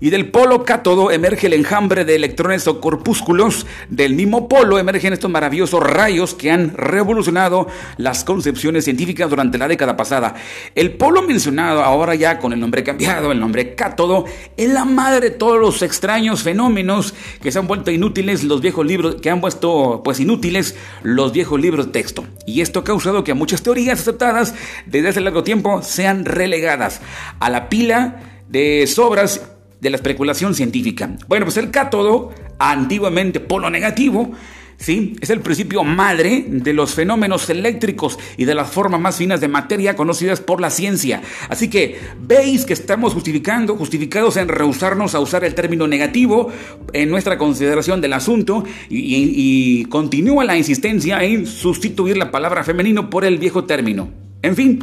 Y del polo cátodo emerge el enjambre de electrones o corpúsculos. Del mismo polo emergen estos maravillosos rayos que han revolucionado las concepciones científicas durante la década pasada. El polo mencionado, ahora ya con el nombre cambiado, el nombre cátodo, es la madre de todos los extraños fenómenos que se han vuelto inútiles los viejos libros, que han puesto pues inútiles los viejos libros de texto. Y esto ha causado que muchas teorías aceptadas desde hace largo tiempo sean relegadas a la pila de sobras de la especulación científica. Bueno, pues el cátodo, antiguamente polo negativo, ¿sí? Es el principio madre de los fenómenos eléctricos y de las formas más finas de materia conocidas por la ciencia. Así que veis que estamos justificando, justificados en rehusarnos a usar el término negativo en nuestra consideración del asunto y, continúa la insistencia en sustituir la palabra femenino por el viejo término. En fin,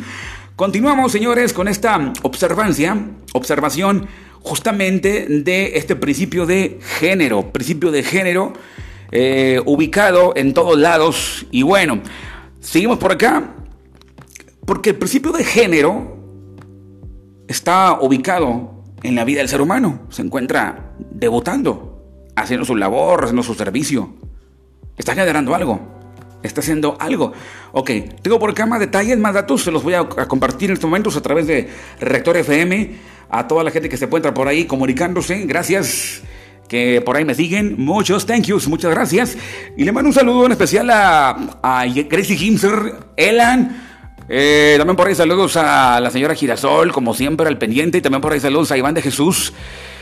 continuamos señores con esta observancia, observación justamente de este principio de género, principio de género eh, ubicado en todos lados. Y bueno, seguimos por acá, porque el principio de género está ubicado en la vida del ser humano, se encuentra debutando, haciendo su labor, haciendo su servicio, está generando algo. Está haciendo algo. Ok, tengo por acá más detalles, más datos, se los voy a, compartir en estos momentos a través de Rector FM a toda la gente que se encuentra por ahí comunicándose. Gracias que por ahí me siguen. Muchos thank yous, muchas gracias. Y le mando un saludo en especial a, a Gracie Himser, Elan. Eh, también por ahí saludos a la señora Girasol, como siempre, al pendiente. Y también por ahí saludos a Iván de Jesús.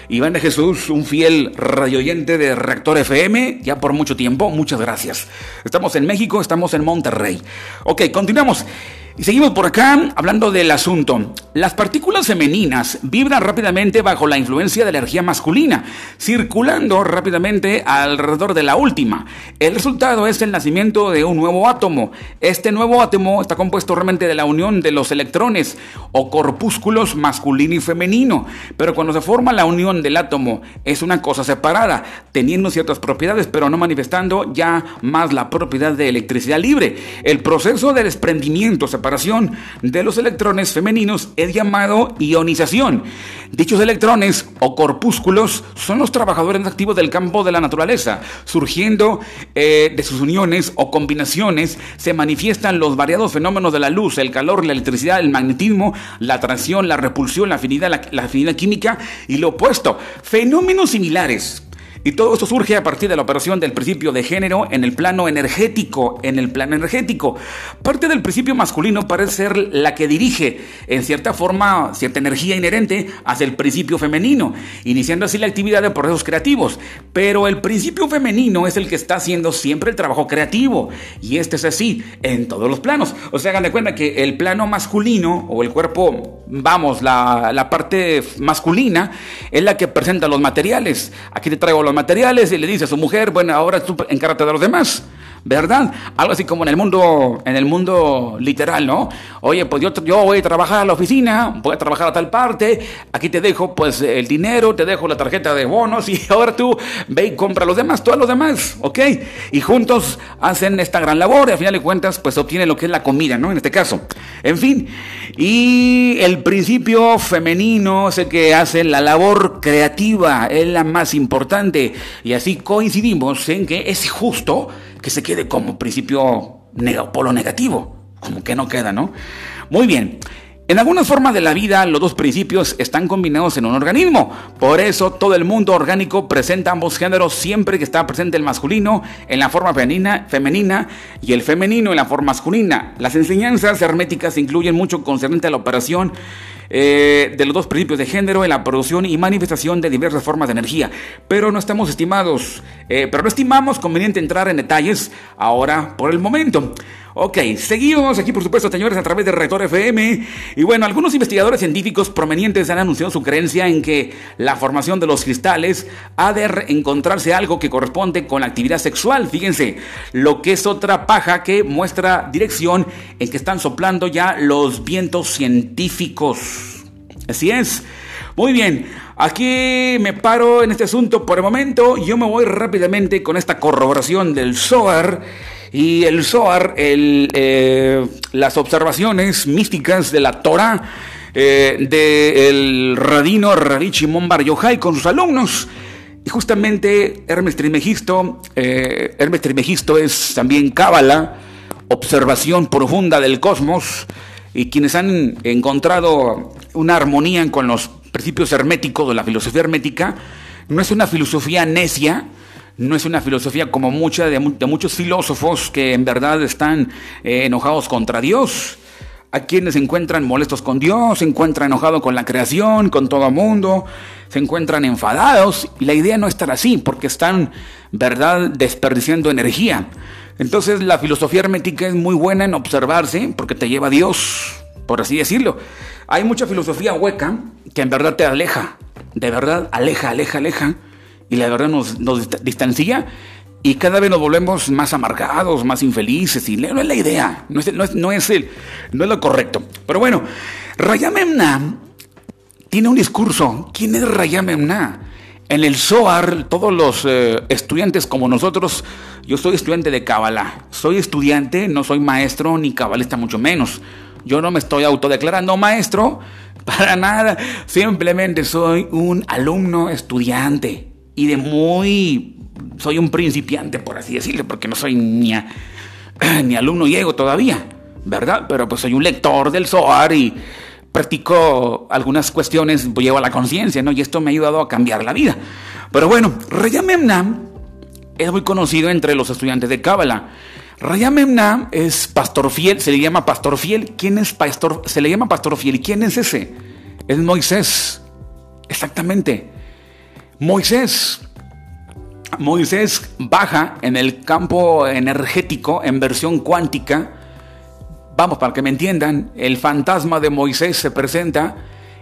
Iván de Jesús, un fiel radioyente de Reactor FM, ya por mucho tiempo. Muchas gracias. Estamos en México, estamos en Monterrey. Ok, continuamos. Y seguimos por acá hablando del asunto. Las partículas femeninas vibran rápidamente bajo la influencia de la energía masculina, circulando rápidamente alrededor de la última. El resultado es el nacimiento de un nuevo átomo. Este nuevo átomo está compuesto realmente de la unión de los electrones o corpúsculos masculino y femenino. Pero cuando se forma la unión del átomo es una cosa separada, teniendo ciertas propiedades, pero no manifestando ya más la propiedad de electricidad libre. El proceso de desprendimiento se de los electrones femeninos es llamado ionización. Dichos electrones o corpúsculos son los trabajadores activos del campo de la naturaleza. Surgiendo eh, de sus uniones o combinaciones se manifiestan los variados fenómenos de la luz, el calor, la electricidad, el magnetismo, la atracción, la repulsión, la afinidad, la afinidad química y lo opuesto. Fenómenos similares y todo esto surge a partir de la operación del principio de género en el plano energético, en el plano energético. Parte del principio masculino parece ser la que dirige, en cierta forma, cierta energía inherente hacia el principio femenino, iniciando así la actividad de procesos creativos. Pero el principio femenino es el que está haciendo siempre el trabajo creativo. Y este es así en todos los planos. O sea, hagan de cuenta que el plano masculino o el cuerpo, vamos, la, la parte masculina es la que presenta los materiales. Aquí te traigo los materiales y le dice a su mujer, bueno, ahora tú encárgate de los demás. ¿Verdad? Algo así como en el mundo, en el mundo literal, ¿no? Oye, pues yo, yo voy a trabajar a la oficina, voy a trabajar a tal parte, aquí te dejo pues el dinero, te dejo la tarjeta de bonos y *laughs* ahora tú ve y compra los demás, todos los demás, ¿ok? Y juntos hacen esta gran labor y al final de cuentas pues obtienen lo que es la comida, ¿no? En este caso. En fin, y el principio femenino es el que hace la labor creativa, es la más importante y así coincidimos en que es justo que se quede como principio polo negativo, como que no queda, ¿no? Muy bien. En algunas formas de la vida, los dos principios están combinados en un organismo. Por eso, todo el mundo orgánico presenta ambos géneros siempre que está presente el masculino en la forma femenina, femenina y el femenino en la forma masculina. Las enseñanzas herméticas incluyen mucho concerniente a la operación eh, de los dos principios de género en la producción y manifestación de diversas formas de energía. Pero no estamos estimados, eh, pero no estimamos conveniente entrar en detalles ahora por el momento. Ok, seguimos aquí por supuesto señores a través de Rector FM y bueno, algunos investigadores científicos provenientes han anunciado su creencia en que la formación de los cristales ha de encontrarse algo que corresponde con la actividad sexual, fíjense, lo que es otra paja que muestra dirección en que están soplando ya los vientos científicos. Así es. Muy bien, aquí me paro en este asunto por el momento. Yo me voy rápidamente con esta corroboración del SOAR y el Zohar, el, eh, las observaciones místicas de la Torah eh, del radino Rabbi Shimon Bar Yochai con sus alumnos. Y justamente Hermes Trimegisto, eh, Hermes es también Cábala, observación profunda del cosmos, y quienes han encontrado una armonía con los principios herméticos de la filosofía hermética, no es una filosofía necia, no es una filosofía como mucha de, muchos filósofos que en verdad están eh, enojados contra Dios. A quienes se encuentran molestos con Dios, se encuentran enojados con la creación, con todo el mundo, se encuentran enfadados. Y la idea no es estar así, porque están, ¿verdad?, desperdiciando energía. Entonces la filosofía hermética es muy buena en observarse, porque te lleva a Dios, por así decirlo. Hay mucha filosofía hueca que en verdad te aleja, de verdad aleja, aleja, aleja y la verdad nos, distancia y cada vez nos volvemos más amargados, más infelices y no es la idea, no es, no es, no es, el, no es lo correcto. Pero bueno, Rayamemna tiene un discurso. ¿Quién es Rayamemna? En el SOAR, todos los eh, estudiantes como nosotros, yo soy estudiante de Kabbalah. Soy estudiante, no soy maestro ni cabalista, mucho menos. Yo no me estoy autodeclarando maestro, *laughs* para nada. Simplemente soy un alumno estudiante y de muy... Soy un principiante, por así decirlo, porque no soy ni, *clears throat* ni alumno llego todavía, ¿verdad? Pero pues soy un lector del SOAR y practico algunas cuestiones, llevo a la conciencia, ¿no? Y esto me ha ayudado a cambiar la vida. Pero bueno, Rayamemna es muy conocido entre los estudiantes de Cábala. Rayamemna es pastor fiel, se le llama pastor fiel. ¿Quién es pastor? Se le llama pastor fiel. ¿Y quién es ese? Es Moisés. Exactamente. Moisés. Moisés baja en el campo energético en versión cuántica. Vamos, para que me entiendan, el fantasma de Moisés se presenta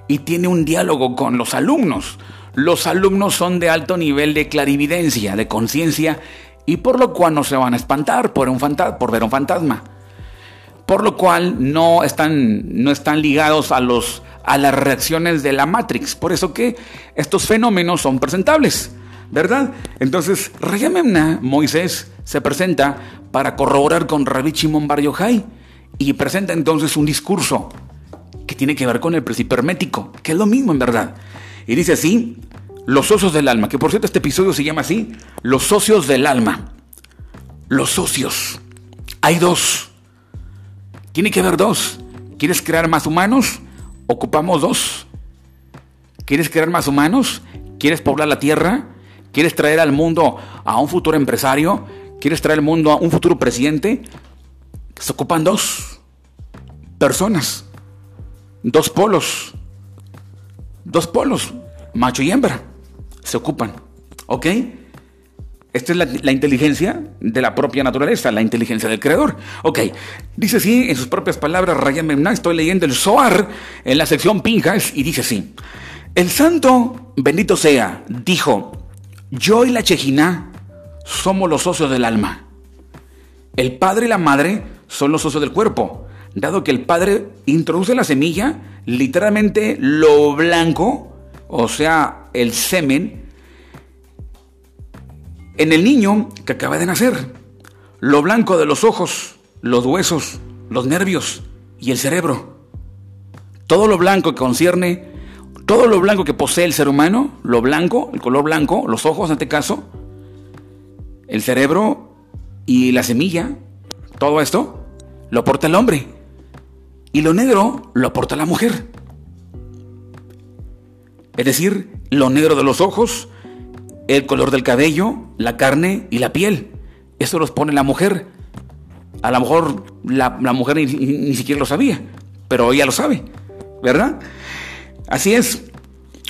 y tiene un diálogo con los alumnos. Los alumnos son de alto nivel de clarividencia, de conciencia, y por lo cual no se van a espantar por, un por ver un fantasma. Por lo cual no están, no están ligados a los a las reacciones de la Matrix. Por eso que estos fenómenos son presentables, ¿verdad? Entonces, Rayamemna, Moisés, se presenta para corroborar con Rabbi Shimon Bar Yochai y presenta entonces un discurso que tiene que ver con el principio hermético, que es lo mismo en verdad. Y dice así, los socios del alma, que por cierto este episodio se llama así, los socios del alma. Los socios. Hay dos. Tiene que haber dos. ¿Quieres crear más humanos? Ocupamos dos. ¿Quieres crear más humanos? ¿Quieres poblar la tierra? ¿Quieres traer al mundo a un futuro empresario? ¿Quieres traer al mundo a un futuro presidente? Se ocupan dos personas. Dos polos. Dos polos. Macho y hembra. Se ocupan. ¿Ok? Esta es la, inteligencia de la propia naturaleza, la inteligencia del creador. Ok, dice así en sus propias palabras Ryan Memna, estoy leyendo el Zohar en la sección Pinjas y dice así. El santo, bendito sea, dijo, yo y la Chejina somos los socios del alma. El padre y la madre son los socios del cuerpo, dado que el padre introduce la semilla, literalmente lo blanco, o sea, el semen, en el niño que acaba de nacer. Lo blanco de los ojos, los huesos, los nervios y el cerebro. Todo lo blanco que concierne, todo lo blanco que posee el ser humano, lo blanco, el color blanco, los ojos en este caso, el cerebro y la semilla, todo esto lo porta el hombre. Y lo negro lo porta la mujer. Es decir, lo negro de los ojos, el color del cabello, la carne y la piel. Eso los pone la mujer. A lo mejor la, mujer ni, siquiera lo sabía, pero ella lo sabe, ¿verdad? Así es.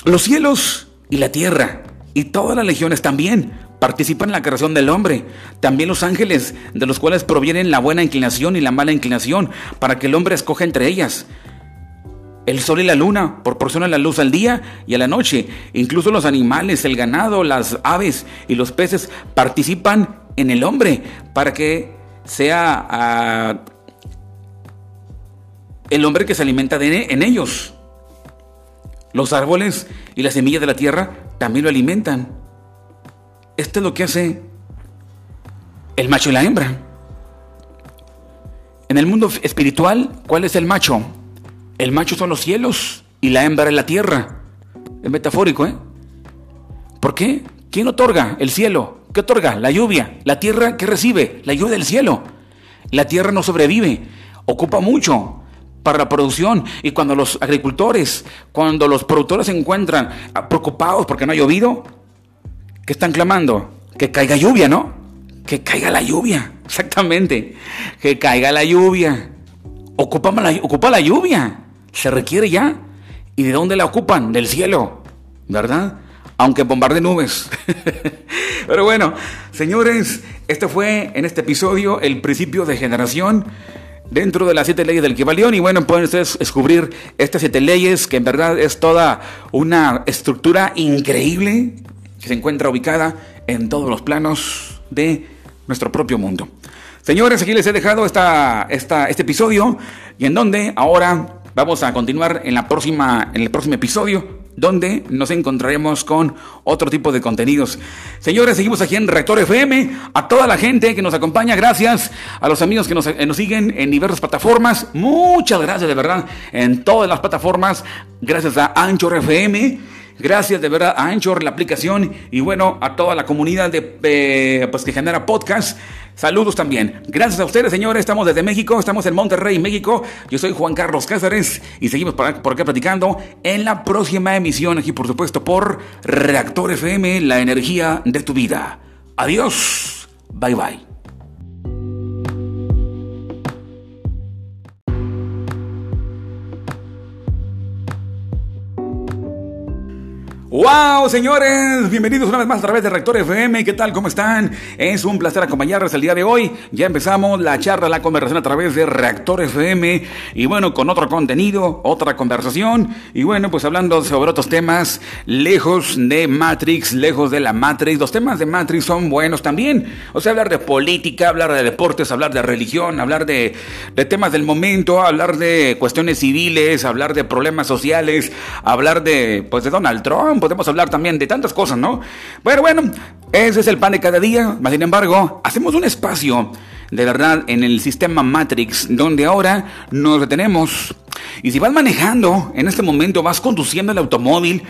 Los cielos y la tierra y todas las legiones también participan en la creación del hombre. También los ángeles, de los cuales provienen la buena inclinación y la mala inclinación, para que el hombre escoja entre ellas. El sol y la luna proporcionan la luz al día y a la noche. Incluso los animales, el ganado, las aves y los peces participan en el hombre para que sea ah, el hombre que se alimenta de, en ellos. Los árboles y las semillas de la tierra también lo alimentan. Esto es lo que hace el macho y la hembra. En el mundo espiritual, ¿cuál es el macho? El macho son los cielos y la hembra es la tierra. Es metafórico, ¿eh? ¿Por qué? ¿Quién otorga el cielo? ¿Qué otorga? La lluvia. ¿La tierra qué recibe? La lluvia del cielo. La tierra no sobrevive, ocupa mucho para la producción. Y cuando los agricultores, cuando los productores se encuentran preocupados porque no ha llovido, ¿qué están clamando? Que caiga lluvia, ¿no? Que caiga la lluvia, *laughs* exactamente. Que caiga la lluvia. Ocupa la, la lluvia se requiere ya. ¿Y de dónde la ocupan? Del cielo, ¿verdad? Aunque bombarde nubes. *laughs* Pero bueno, señores, este fue en este episodio el principio de generación dentro de las siete leyes del Kibalión. Y bueno, pueden ustedes descubrir estas siete leyes, que en verdad es toda una estructura increíble que se encuentra ubicada en todos los planos de nuestro propio mundo. Señores, aquí les he dejado esta, esta, este episodio y en donde ahora Vamos a continuar en, la próxima, en el próximo episodio donde nos encontraremos con otro tipo de contenidos. Señores, seguimos aquí en Rector FM. A toda la gente que nos acompaña, gracias. A los amigos que nos, eh, nos, siguen en diversas plataformas, muchas gracias de verdad. En todas las plataformas, gracias a Anchor FM. Gracias de verdad a Anchor, la aplicación, y bueno, a toda la comunidad de, eh, pues, que genera podcast. Saludos también. Gracias a ustedes, señores. Estamos desde México, estamos en Monterrey, México. Yo soy Juan Carlos Cáceres y seguimos por, acá platicando en la próxima emisión, aquí por supuesto por Reactor FM, la energía de tu vida. Adiós. Bye bye. ¡Wow, señores! Bienvenidos una vez más a través de Rector FM. ¿Qué tal? ¿Cómo están? Es un placer acompañarles el día de hoy. Ya empezamos la charla, la conversación a través de Reactor FM. Y bueno, con otro contenido, otra conversación. Y bueno, pues hablando sobre otros temas, lejos de Matrix, lejos de la Matrix. Los temas de Matrix son buenos también. O sea, hablar de política, hablar de deportes, hablar de religión, hablar de, de temas del momento, hablar de cuestiones civiles, hablar de problemas sociales, hablar de, pues, de Donald Trump podemos hablar también de tantas cosas, ¿no? Bueno, bueno, ese es el pan de cada día, más sin embargo, hacemos un espacio de verdad en el sistema Matrix, donde ahora nos detenemos Y si vas manejando, en este momento vas conduciendo el automóvil,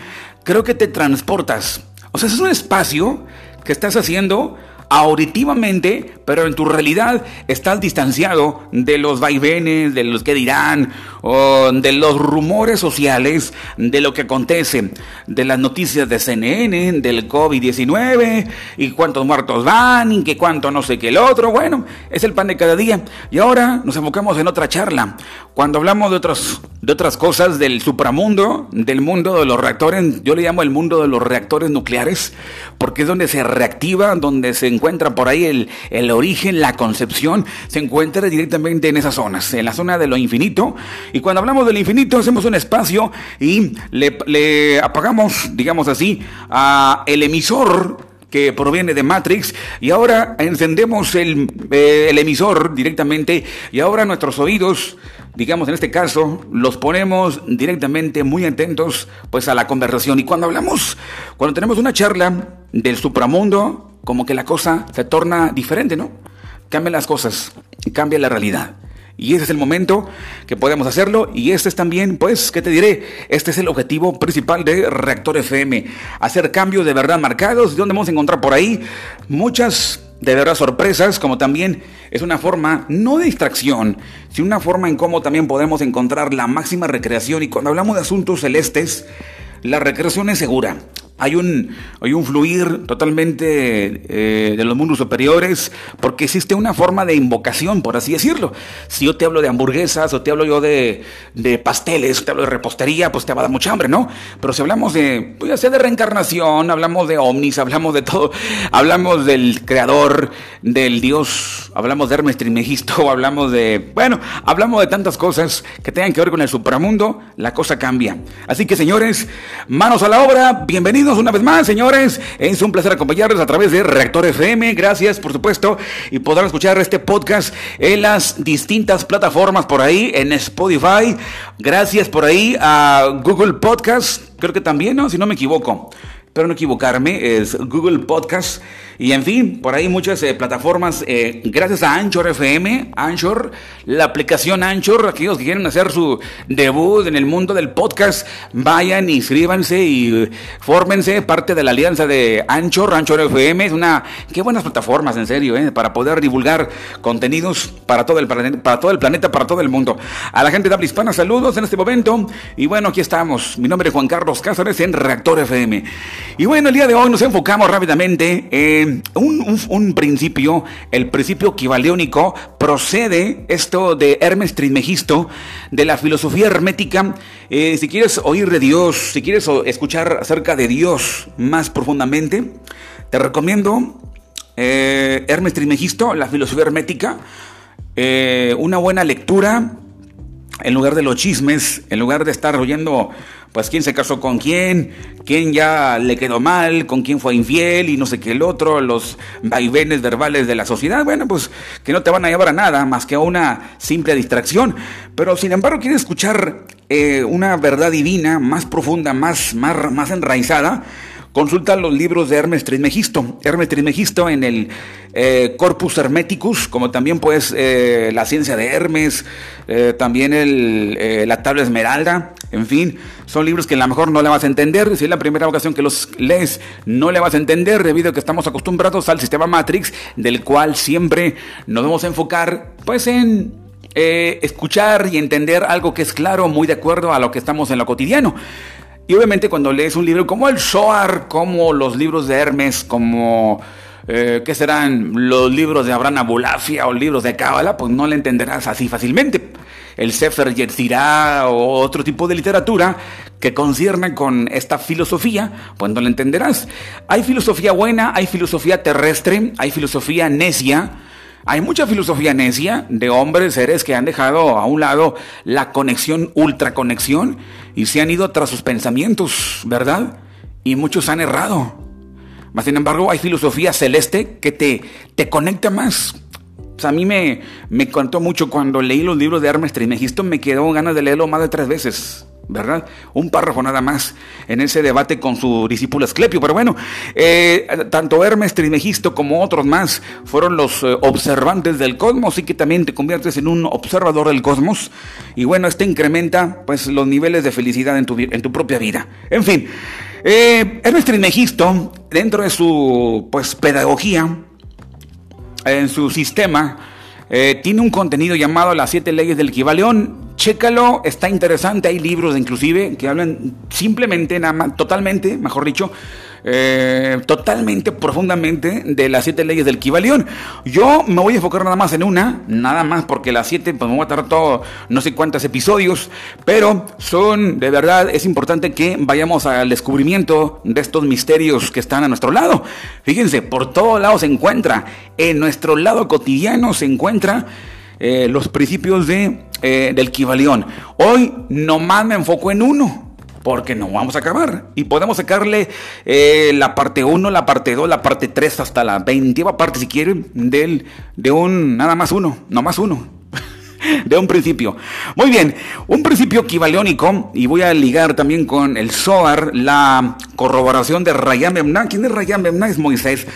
creo que te transportas. O sea, es un espacio que estás haciendo auditivamente, pero en tu realidad estás distanciado de los vaivenes, de los que dirán, o de los rumores sociales, de lo que acontece, de las noticias de CNN, del COVID-19, y cuántos muertos van, y que cuánto no sé qué el otro. Bueno, es el pan de cada día. Y ahora nos enfocamos en otra charla. Cuando hablamos de otras, de otras cosas del supramundo, del mundo de los reactores, yo le llamo el mundo de los reactores nucleares, porque es donde se reactiva, donde se encuentra por ahí el, el origen, la concepción, se encuentra directamente en esas zonas, en la zona de lo infinito. Y cuando hablamos del infinito, hacemos un espacio y le, apagamos, digamos así, a el emisor que proviene de Matrix. Y ahora encendemos el, eh, el, emisor directamente. Y ahora nuestros oídos, digamos en este caso, los ponemos directamente muy atentos pues a la conversación. Y cuando hablamos, cuando tenemos una charla del supramundo, como que la cosa se torna diferente, ¿no? Cambian las cosas, cambia la realidad. Y ese es el momento que podemos hacerlo. Y este es también, pues, ¿qué te diré? Este es el objetivo principal de Reactor FM. Hacer cambios de verdad marcados. donde vamos a encontrar por ahí muchas de verdad sorpresas, como también es una forma, no de distracción, sino una forma en cómo también podemos encontrar la máxima recreación. Y cuando hablamos de asuntos celestes, la recreación es segura. Hay un, hay un fluir totalmente eh, de los mundos superiores porque existe una forma de invocación, por así decirlo. Si yo te hablo de hamburguesas o te hablo yo de, de pasteles, te hablo de repostería, pues te va a dar mucha hambre, ¿no? Pero si hablamos de, pues ya sea de reencarnación, hablamos de ovnis, hablamos de todo, hablamos del creador, del Dios, hablamos de Hermes Trimegisto, *laughs* hablamos de, bueno, hablamos de tantas cosas que tengan que ver con el supramundo, la cosa cambia. Así que señores, manos a la obra, bienvenidos una vez más, señores. Es un placer acompañarles a través de Reactor FM. Gracias, por supuesto. Y podrán escuchar este podcast en las distintas plataformas por ahí, en Spotify. Gracias por ahí a Google Podcast. Creo que también, ¿no? Si no me equivoco. Pero no equivocarme, es Google Podcast. Y en fin, por ahí muchas eh, plataformas, eh, gracias a Anchor FM, Anchor, la aplicación Anchor, aquellos que quieren hacer su debut en el mundo del podcast, vayan, inscríbanse y fórmense parte de la alianza de Anchor, Anchor FM, es una, qué buenas plataformas, en serio, eh, para poder divulgar contenidos para todo, el para todo el planeta, para todo el mundo. A la gente de habla hispana, saludos en este momento. Y bueno, aquí estamos. Mi nombre es Juan Carlos Cáceres en Reactor FM. Y bueno, el día de hoy nos enfocamos rápidamente en un, principio, el principio equivaleónico, procede esto de Hermes Trismegisto, de la filosofía hermética. Eh, si quieres oír de Dios, si quieres escuchar acerca de Dios más profundamente, te recomiendo eh, Hermes Trismegisto, la filosofía hermética, eh, una buena lectura en lugar de los chismes, en lugar de estar oyendo pues quién se casó con quién, quién ya le quedó mal, con quién fue infiel y no sé qué el otro, los vaivenes verbales de la sociedad, bueno, pues que no te van a llevar a nada más que a una simple distracción. Pero sin embargo, quieres escuchar eh, una verdad divina más profunda, más, más, más enraizada, Consulta los libros de Hermes Trismegisto. Hermes Trismegisto en el eh, Corpus Hermeticus, como también pues eh, la ciencia de Hermes, eh, también el, la tabla esmeralda, en fin, son libros que a lo mejor no le vas a entender. Si es la primera ocasión que los lees, no le vas a entender debido a que estamos acostumbrados al sistema Matrix, del cual siempre nos vamos a enfocar pues en escuchar y entender algo que es claro, muy de acuerdo a lo que estamos en lo cotidiano. Y obviamente cuando lees un libro como el Zohar, como los libros de Hermes, como... Eh, ¿Qué serán los libros de Abraham Abulafia o libros de Cábala? Pues no le entenderás así fácilmente. El Sefer Yetzirah o otro tipo de literatura que concierne con esta filosofía, pues no le entenderás. Hay filosofía buena, hay filosofía terrestre, hay filosofía necia, hay mucha filosofía necia de hombres, seres que han dejado a un lado la conexión, ultraconexión, y se han ido tras sus pensamientos, ¿verdad? Y muchos han errado. Mas, sin embargo, hay filosofía celeste que te, te conecta más. a mí me, me contó mucho cuando leí los libros de Hermes Trismegisto, me quedó ganas de leerlo más de tres veces. ¿Verdad? Un párrafo nada más en ese debate con su discípulo Esclepio. Pero bueno, eh, tanto Hermes Trismegisto como otros más fueron los eh, observantes del cosmos y que también te conviertes en un observador del cosmos. Y bueno, este incrementa pues los niveles de felicidad en tu, en tu propia vida. En fin, eh, Hermes Trismegisto, dentro de su pues pedagogía, en su sistema, tiene un contenido llamado Las siete leyes del Kibaleón Chécalo, está interesante, hay libros inclusive que hablan simplemente, nada más, totalmente, mejor dicho, eh, totalmente, profundamente de las siete leyes del Kibalión. Yo me voy a enfocar nada más en una, nada más porque las siete, pues me voy a tardar todo, no sé cuántos episodios, pero son, de verdad, es importante que vayamos al descubrimiento de estos misterios que están a nuestro lado. Fíjense, por todos lados se encuentra, en nuestro lado cotidiano se encuentra eh, los principios de, eh, del Kibalión. Hoy nomás me enfoco en uno, porque no vamos a acabar. Y podemos sacarle eh, la parte 1, la parte 2, la parte 3, hasta la 20 parte, si quieren, del, de un, nada más uno, no más uno. *laughs* de un principio. Muy bien, un principio kibaliónico, y voy a ligar también con el Zohar, la corroboración de Rayam Memná. ¿Quién es Rayam Memná? Es Moisés.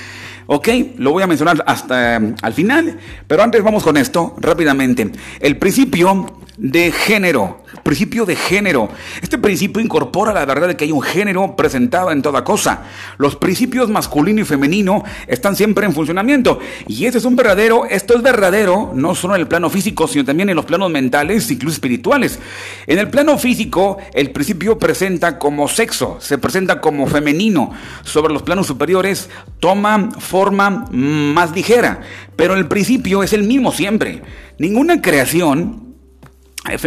Ok, lo voy a mencionar hasta eh, al final, pero antes vamos con esto rápidamente. El principio de género, principio de género. Este principio incorpora la verdad de que hay un género presentado en toda cosa. Los principios masculino y femenino están siempre en funcionamiento. Y ese es un verdadero, esto es verdadero, no solo en el plano físico, sino también en los planos mentales, incluso espirituales. En el plano físico, el principio presenta como sexo, se presenta como femenino. Sobre los planos superiores, toma forma más ligera. Pero el principio es el mismo siempre. Ninguna creación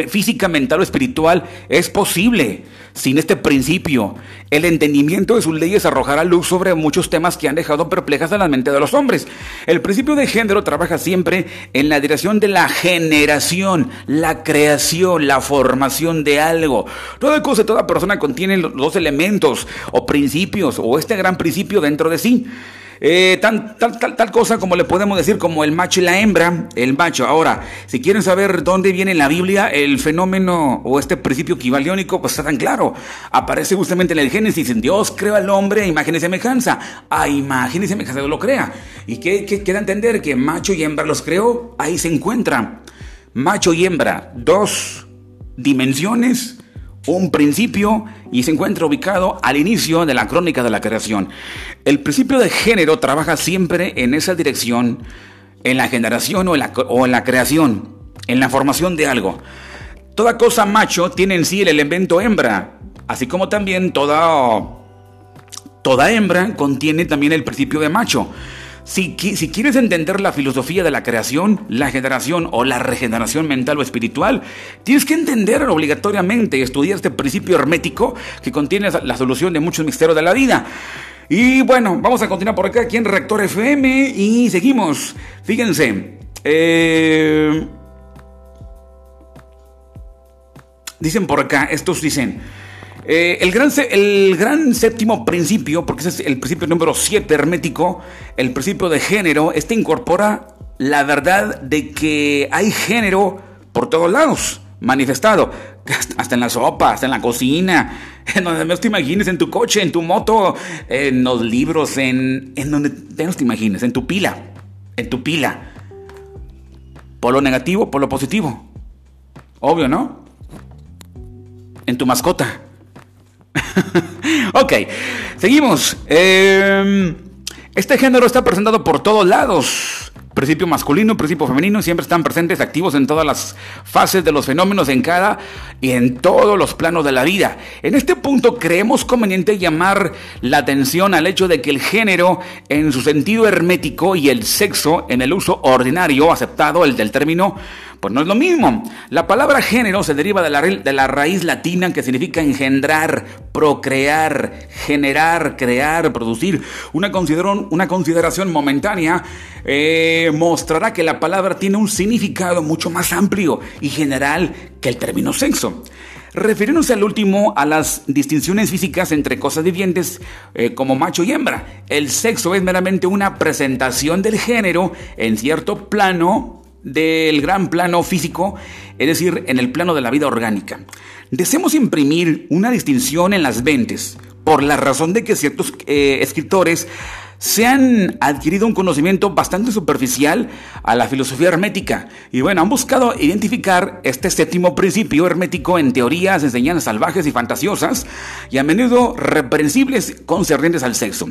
física, mental o espiritual es posible sin este principio. El entendimiento de sus leyes arrojará luz sobre muchos temas que han dejado perplejas a la mente de los hombres. El principio de género trabaja siempre en la dirección de la generación, la creación, la formación de algo. Toda cosa, toda persona contiene los dos elementos o principios o este gran principio dentro de sí. Eh, tal, tal, tal, cosa como le podemos decir como el macho y la hembra, el macho. Ahora, si quieren saber dónde viene en la Biblia el fenómeno o este principio equivaliónico, pues está tan claro. Aparece justamente en el Génesis, en Dios creó al hombre a imagen y semejanza. A imagen y semejanza lo crea. ¿Y qué, qué quiere entender? Que macho y hembra los creó, ahí se encuentran. Macho y hembra, dos dimensiones un principio y se encuentra ubicado al inicio de la crónica de la creación. El principio de género trabaja siempre en esa dirección, en la generación o en la, creación, en la formación de algo. Toda cosa macho tiene en sí el elemento hembra, así como también toda, toda hembra contiene también el principio de macho. Si, quieres entender la filosofía de la creación, la generación o la regeneración mental o espiritual, tienes que entender obligatoriamente y estudiar este principio hermético que contiene la solución de muchos misterios de la vida. Y bueno, vamos a continuar por acá aquí en Rector FM y seguimos. Fíjense. Eh, dicen por acá, estos dicen. Eh, el, gran, el gran séptimo principio, porque ese es el principio número 7 hermético, el principio de género, este incorpora la verdad de que hay género por todos lados, manifestado, *laughs* hasta en la sopa, hasta en la cocina, *laughs* en donde menos te imagines, en tu coche, en tu moto, en los libros, en, en donde menos te imagines, en tu pila, en tu pila. Por lo negativo, por lo positivo. Obvio, ¿no? En tu mascota. Ok, seguimos. Em, este género está presentado por todos lados. Principio masculino, principio femenino siempre están presentes, activos en todas las fases de los fenómenos en cada y en todos los planos de la vida. En este punto creemos conveniente llamar la atención al hecho de que el género en su sentido hermético y el sexo en el uso ordinario aceptado, el del término pues no es lo mismo. La palabra género se deriva de la, raíz latina que significa engendrar, procrear, generar, crear, producir. Una, una consideración momentánea eh, mostrará que la palabra tiene un significado mucho más amplio y general que el término sexo. Refiriéndose al último a las distinciones físicas entre cosas vivientes eh, como macho y hembra, el sexo es meramente una presentación del género en cierto plano del gran plano físico, es decir, en el plano de la vida orgánica. Deseamos imprimir una distinción en las mentes, por la razón de que ciertos eh, escritores se han adquirido un conocimiento bastante superficial a la filosofía hermética y bueno, han buscado identificar este séptimo principio hermético en teorías, enseñanzas salvajes y fantasiosas y a menudo reprensibles concernientes al sexo.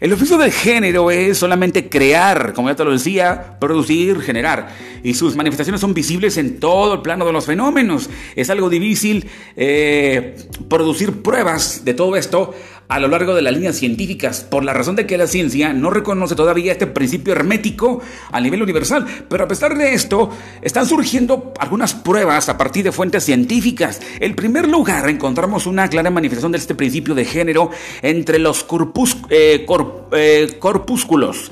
El oficio del género es solamente crear, como ya te lo decía, producir, generar y sus manifestaciones son visibles en todo el plano de los fenómenos. Es algo difícil eh, producir pruebas de todo esto a lo largo de las líneas científicas, por la razón de que la ciencia no reconoce todavía este principio hermético a nivel universal. Pero a pesar de esto, están surgiendo algunas pruebas a partir de fuentes científicas. En primer lugar, encontramos una clara manifestación de este principio de género entre los eh, eh, corpúsculos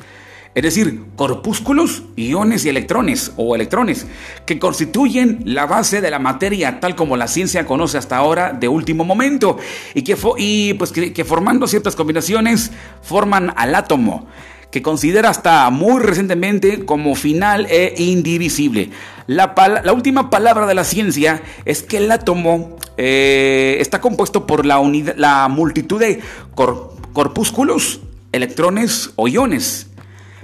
es decir, corpúsculos, iones y electrones o electrones, que constituyen la base de la materia tal como la ciencia conoce hasta ahora de último momento, y que, pues que, formando ciertas combinaciones forman al átomo que considera hasta muy recientemente como final e indivisible. La, la última palabra de la ciencia es que el átomo eh, está compuesto por la, la multitud de corpúsculos, electrones o iones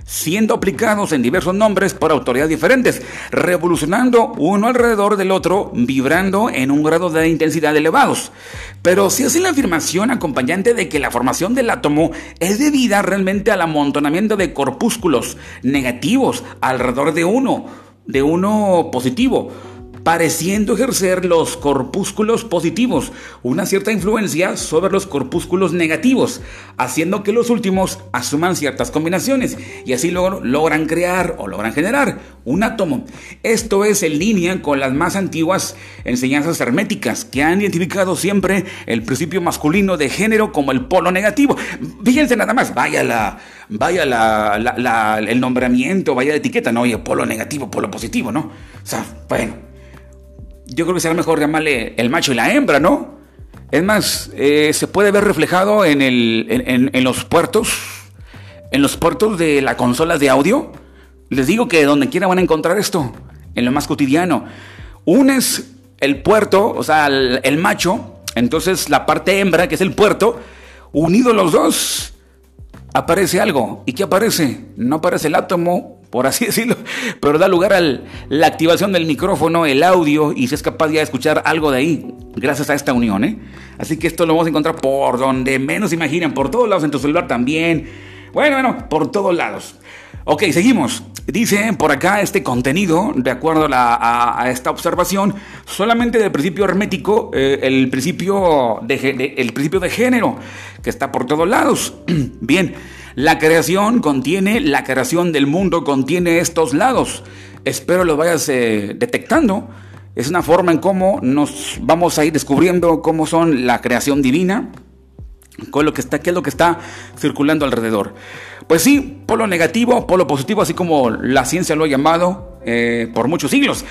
siendo aplicados en diversos nombres por autoridades diferentes, revolucionando uno alrededor del otro, vibrando en un grado de intensidad elevados. Pero si hace la afirmación acompañante de que la formación del átomo es debida realmente al amontonamiento de corpúsculos negativos alrededor de uno, de uno positivo pareciendo ejercer los corpúsculos positivos una cierta influencia sobre los corpúsculos negativos, haciendo que los últimos asuman ciertas combinaciones y así logran crear o logran generar un átomo. Esto es en línea con las más antiguas enseñanzas herméticas que han identificado siempre el principio masculino de género como el polo negativo. Fíjense nada más, vaya la, vaya el nombramiento, vaya la etiqueta, no, oye, polo negativo, polo positivo, ¿no? O sea, bueno, yo creo que será mejor llamarle el macho y la hembra, ¿no? Es más, eh, se puede ver reflejado en, el, los puertos, en los puertos de las consolas de audio. Les digo que donde quiera van a encontrar esto, en lo más cotidiano. Unes el puerto, o sea, el, el macho, entonces la parte hembra, que es el puerto, unidos los dos, aparece algo. ¿Y qué aparece? No aparece el átomo, por así *laughs* decirlo, pero da lugar a la activación del micrófono, el audio, y se es capaz de escuchar algo de ahí, gracias a esta unión. ¿eh? Así que esto lo vamos a encontrar por donde menos imaginan, por todos lados, en tu celular también. Bueno, bueno, por todos lados. Ok, seguimos. Dice por acá este contenido, de acuerdo a, esta observación, solamente del principio hermético, eh, el, principio de, el principio de género, que está por todos lados. *clears throat* Bien, la creación contiene, la creación del mundo contiene estos lados. Espero lo vayas eh, detectando. Es una forma en cómo nos vamos a ir descubriendo cómo son la creación divina, con lo que está, qué es lo que está circulando alrededor. Pues sí, polo negativo, polo positivo, así como la ciencia lo ha llamado eh, por muchos siglos.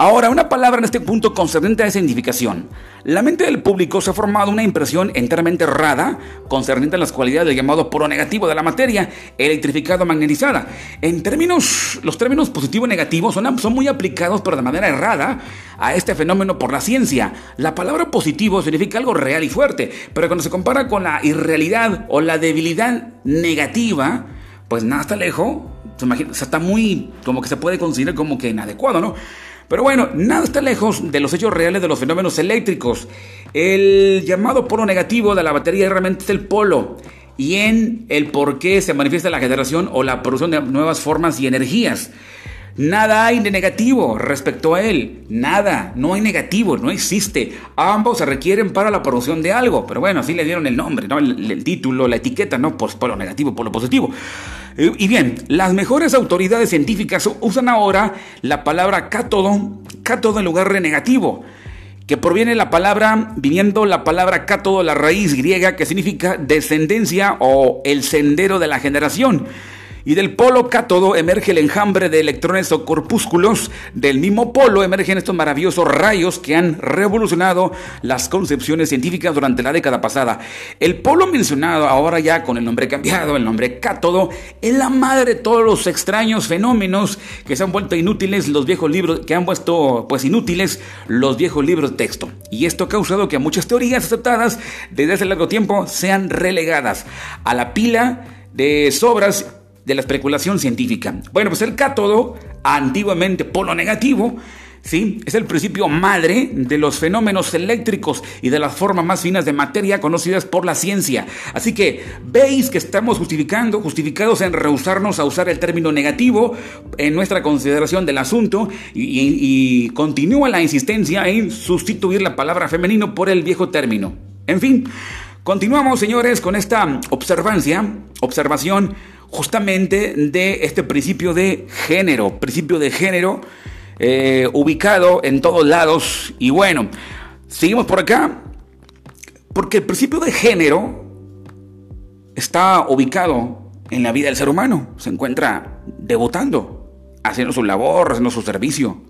Ahora, una palabra en este punto concerniente a esa identificación. La mente del público se ha formado una impresión enteramente errada concerniente a las cualidades del llamado polo negativo de la materia, electrificada o magnetizada. En términos, los términos positivo y negativo son, son muy aplicados, pero de manera errada, a este fenómeno por la ciencia. La palabra positivo significa algo real y fuerte, pero cuando se compara con la irrealidad o la debilidad negativa, pues nada está lejos. O sea, está muy, como que se puede considerar como que inadecuado, ¿no? Pero bueno, nada está lejos de los hechos reales de los fenómenos eléctricos. El llamado polo negativo de la batería realmente es el polo y en el por qué se manifiesta la generación o la producción de nuevas formas y energías. Nada hay de negativo respecto a él. Nada, no hay negativo, no existe. Ambos se requieren para la producción de algo. Pero bueno, así le dieron el nombre, ¿no? el, título, la etiqueta, ¿no? Pues polo negativo, polo positivo. Y bien, las mejores autoridades científicas usan ahora la palabra cátodo, cátodo en lugar de negativo, que proviene la palabra, viniendo la palabra cátodo, la raíz griega que significa descendencia o el sendero de la generación. Y del polo cátodo emerge el enjambre de electrones o corpúsculos. Del mismo polo emergen estos maravillosos rayos que han revolucionado las concepciones científicas durante la década pasada. El polo mencionado, ahora ya con el nombre cambiado, el nombre cátodo, es la madre de todos los extraños fenómenos que se han vuelto inútiles los viejos libros, que han puesto pues inútiles los viejos libros de texto. Y esto ha causado que muchas teorías aceptadas desde hace largo tiempo sean relegadas a la pila de sobras de la especulación científica. Bueno, pues el cátodo, antiguamente polo negativo, ¿sí? Es el principio madre de los fenómenos eléctricos y de las formas más finas de materia conocidas por la ciencia. Así que veis que estamos justificando, justificados en rehusarnos a usar el término negativo en nuestra consideración del asunto y, y continúa la insistencia en sustituir la palabra femenino por el viejo término. En fin, continuamos, señores, con esta observancia, observación justamente de este principio de género, principio de género eh, ubicado en todos lados. Y bueno, seguimos por acá, porque el principio de género está ubicado en la vida del ser humano, se encuentra debutando, haciendo su labor, haciendo su servicio,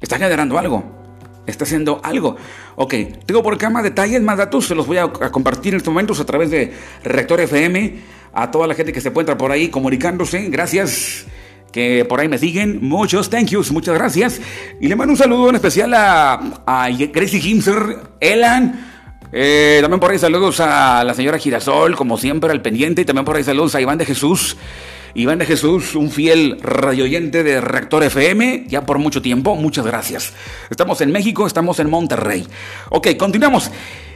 está generando algo está haciendo algo. Ok, tengo por acá más detalles, más datos, se los voy a, compartir en estos momentos a través de Rector FM a toda la gente que se encuentra por ahí comunicándose. Gracias que por ahí me siguen. Muchos thank yous, muchas gracias. Y le mando un saludo en especial a, a Gracie Himser, Elan. Eh, también por ahí saludos a la señora Girasol, como siempre, al pendiente. Y también por ahí saludos a Iván de Jesús. Iván de Jesús, un fiel radioyente de Reactor FM, ya por mucho tiempo. Muchas gracias. Estamos en México, estamos en Monterrey. Ok, continuamos.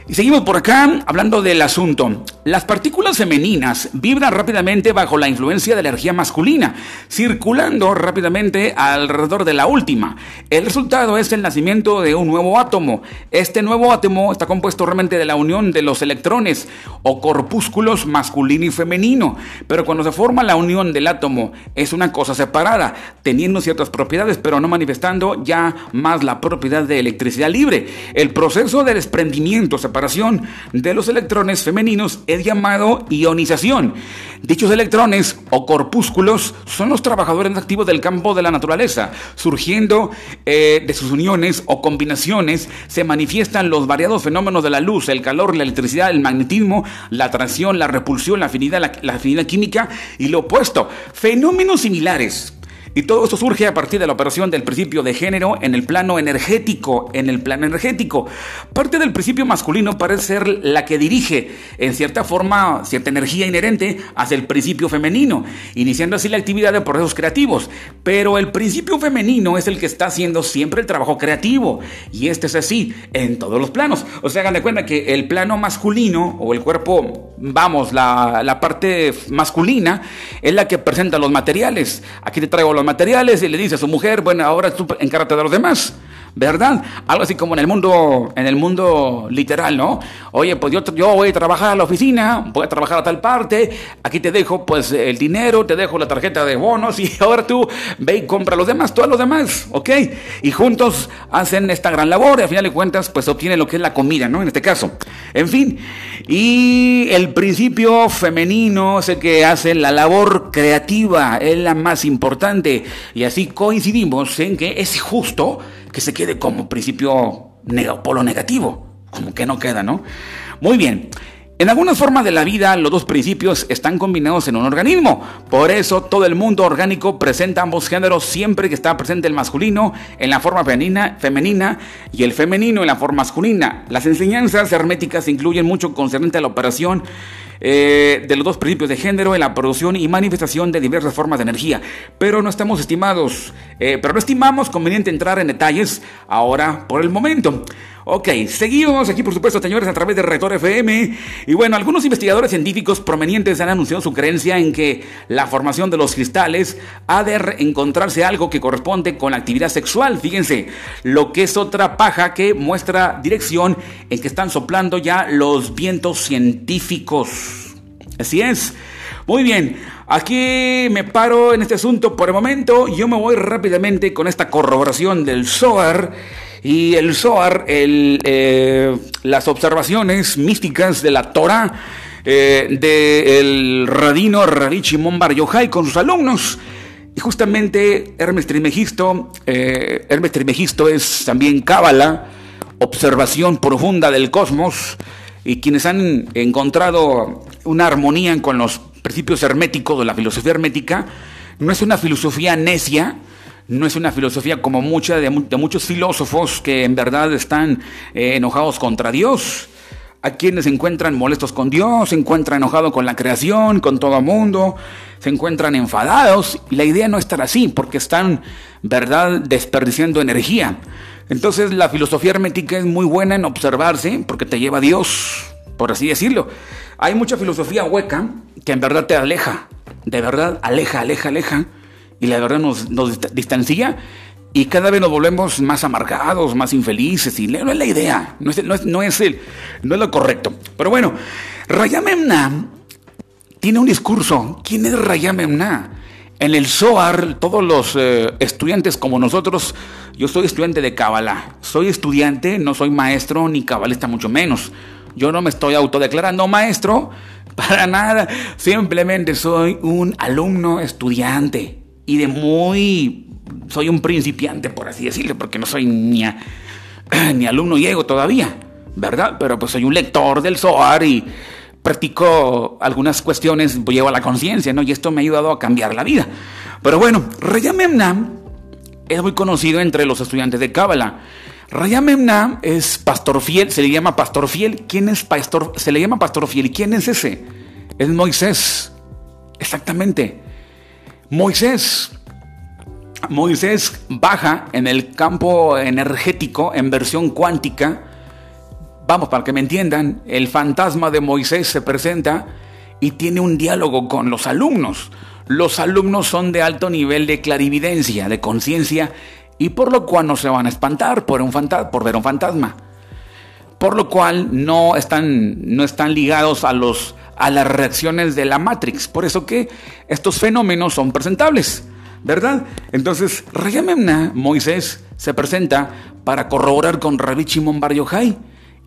Y seguimos por acá hablando del asunto. Las partículas femeninas vibran rápidamente bajo la influencia de la energía masculina, circulando rápidamente alrededor de la última. El resultado es el nacimiento de un nuevo átomo. Este nuevo átomo está compuesto realmente de la unión de los electrones o corpúsculos masculino y femenino. Pero cuando se forma la unión del átomo es una cosa separada, teniendo ciertas propiedades, pero no manifestando ya más la propiedad de electricidad libre. El proceso de desprendimiento de los electrones femeninos es llamado ionización. Dichos electrones o corpúsculos son los trabajadores activos del campo de la naturaleza. Surgiendo eh, de sus uniones o combinaciones se manifiestan los variados fenómenos de la luz, el calor, la electricidad, el magnetismo, la atracción, la repulsión, la afinidad, la afinidad química y lo opuesto. Fenómenos similares y todo esto surge a partir de la operación del principio de género en el plano energético, en el plano energético. Parte del principio masculino parece ser la que dirige, en cierta forma, cierta energía inherente hacia el principio femenino, iniciando así la actividad de procesos creativos. Pero el principio femenino es el que está haciendo siempre el trabajo creativo. Y este es así en todos los planos. O sea, hagan de cuenta que el plano masculino o el cuerpo, vamos, la, la parte masculina es la que presenta los materiales. Aquí te traigo materiales y le dice a su mujer, bueno, ahora tú encárgate de los demás. ¿Verdad? Algo así como en el mundo, en el mundo literal, ¿no? Oye, pues yo, voy a trabajar a la oficina, voy a trabajar a tal parte, aquí te dejo pues el dinero, te dejo la tarjeta de bonos y *laughs* ahora tú ve y compra los demás, todos los demás, ¿ok? Y juntos hacen esta gran labor y al final de cuentas pues obtienen lo que es la comida, ¿no? En este caso. En fin, y el principio femenino es el que hace la labor creativa, es la más importante y así coincidimos en que es justo que se quede como principio polo negativo. Como que no queda, ¿no? Muy bien. En algunas formas de la vida, los dos principios están combinados en un organismo. Por eso, todo el mundo orgánico presenta ambos géneros siempre que está presente el masculino en la forma femenina, y el femenino en la forma masculina. Las enseñanzas herméticas incluyen mucho concerniente a la operación eh, de los dos principios de género en la producción y manifestación de diversas formas de energía. Pero no estamos estimados, eh, pero no estimamos conveniente entrar en detalles ahora por el momento. Ok, seguimos aquí por supuesto señores a través de Rector FM y bueno, algunos investigadores científicos provenientes han anunciado su creencia en que la formación de los cristales ha de encontrarse algo que corresponde con la actividad sexual, fíjense, lo que es otra paja que muestra dirección en que están soplando ya los vientos científicos. Así es. Muy bien, aquí me paro en este asunto por el momento. Yo me voy rápidamente con esta corroboración del SOAR y el el, eh, las observaciones místicas de la Torah, eh, del radino Radichi Bar Yochai con sus alumnos. Y justamente Hermes Trimegisto, eh, Hermes Trimegisto es también Cábala, observación profunda del cosmos, y quienes han encontrado una armonía con los principios herméticos de la filosofía hermética, no es una filosofía necia, no es una filosofía como mucha de, muchos filósofos que en verdad están eh, enojados contra Dios. A quienes se encuentran molestos con Dios, se encuentran enojados con la creación, con todo el mundo, se encuentran enfadados. La idea no es estar así, porque están, verdad, desperdiciando energía. Entonces la filosofía hermética es muy buena en observarse, porque te lleva a Dios, por así decirlo. Hay mucha filosofía hueca que en verdad te aleja, de verdad aleja, aleja, aleja y la verdad nos, distancia y cada vez nos volvemos más amargados, más infelices y no es la idea, no es, no es, no es, el, no es lo correcto. Pero bueno, Rayamemna tiene un discurso. ¿Quién es Rayamemna? En el Zohar, todos los eh, estudiantes como nosotros, yo soy estudiante de Kabbalah. Soy estudiante, no soy maestro ni cabalista, mucho menos. Yo no me estoy autodeclarando maestro, *laughs* para nada. Simplemente soy un alumno estudiante y de muy... Soy un principiante, por así decirlo, porque no soy ni, *clears throat* ni alumno llego todavía, ¿verdad? Pero pues soy un lector del SOAR y practico algunas cuestiones, llevo a la conciencia, ¿no? Y esto me ha ayudado a cambiar la vida. Pero bueno, Rayamemna es muy conocido entre los estudiantes de Cábala. Rayamemna es pastor fiel, se le llama pastor fiel. ¿Quién es pastor? Se le llama pastor fiel. ¿Y quién es ese? Es Moisés. Exactamente. Moisés. Moisés baja en el campo energético en versión cuántica. Vamos, para que me entiendan, el fantasma de Moisés se presenta y tiene un diálogo con los alumnos. Los alumnos son de alto nivel de clarividencia, de conciencia, y por lo cual no se van a espantar por, un por ver un fantasma. Por lo cual no están, no están ligados a los a las reacciones de la Matrix. Por eso que estos fenómenos son presentables, ¿verdad? Entonces, Rayamemna, Moisés, se presenta para corroborar con Rabbi Shimon Bar Yochai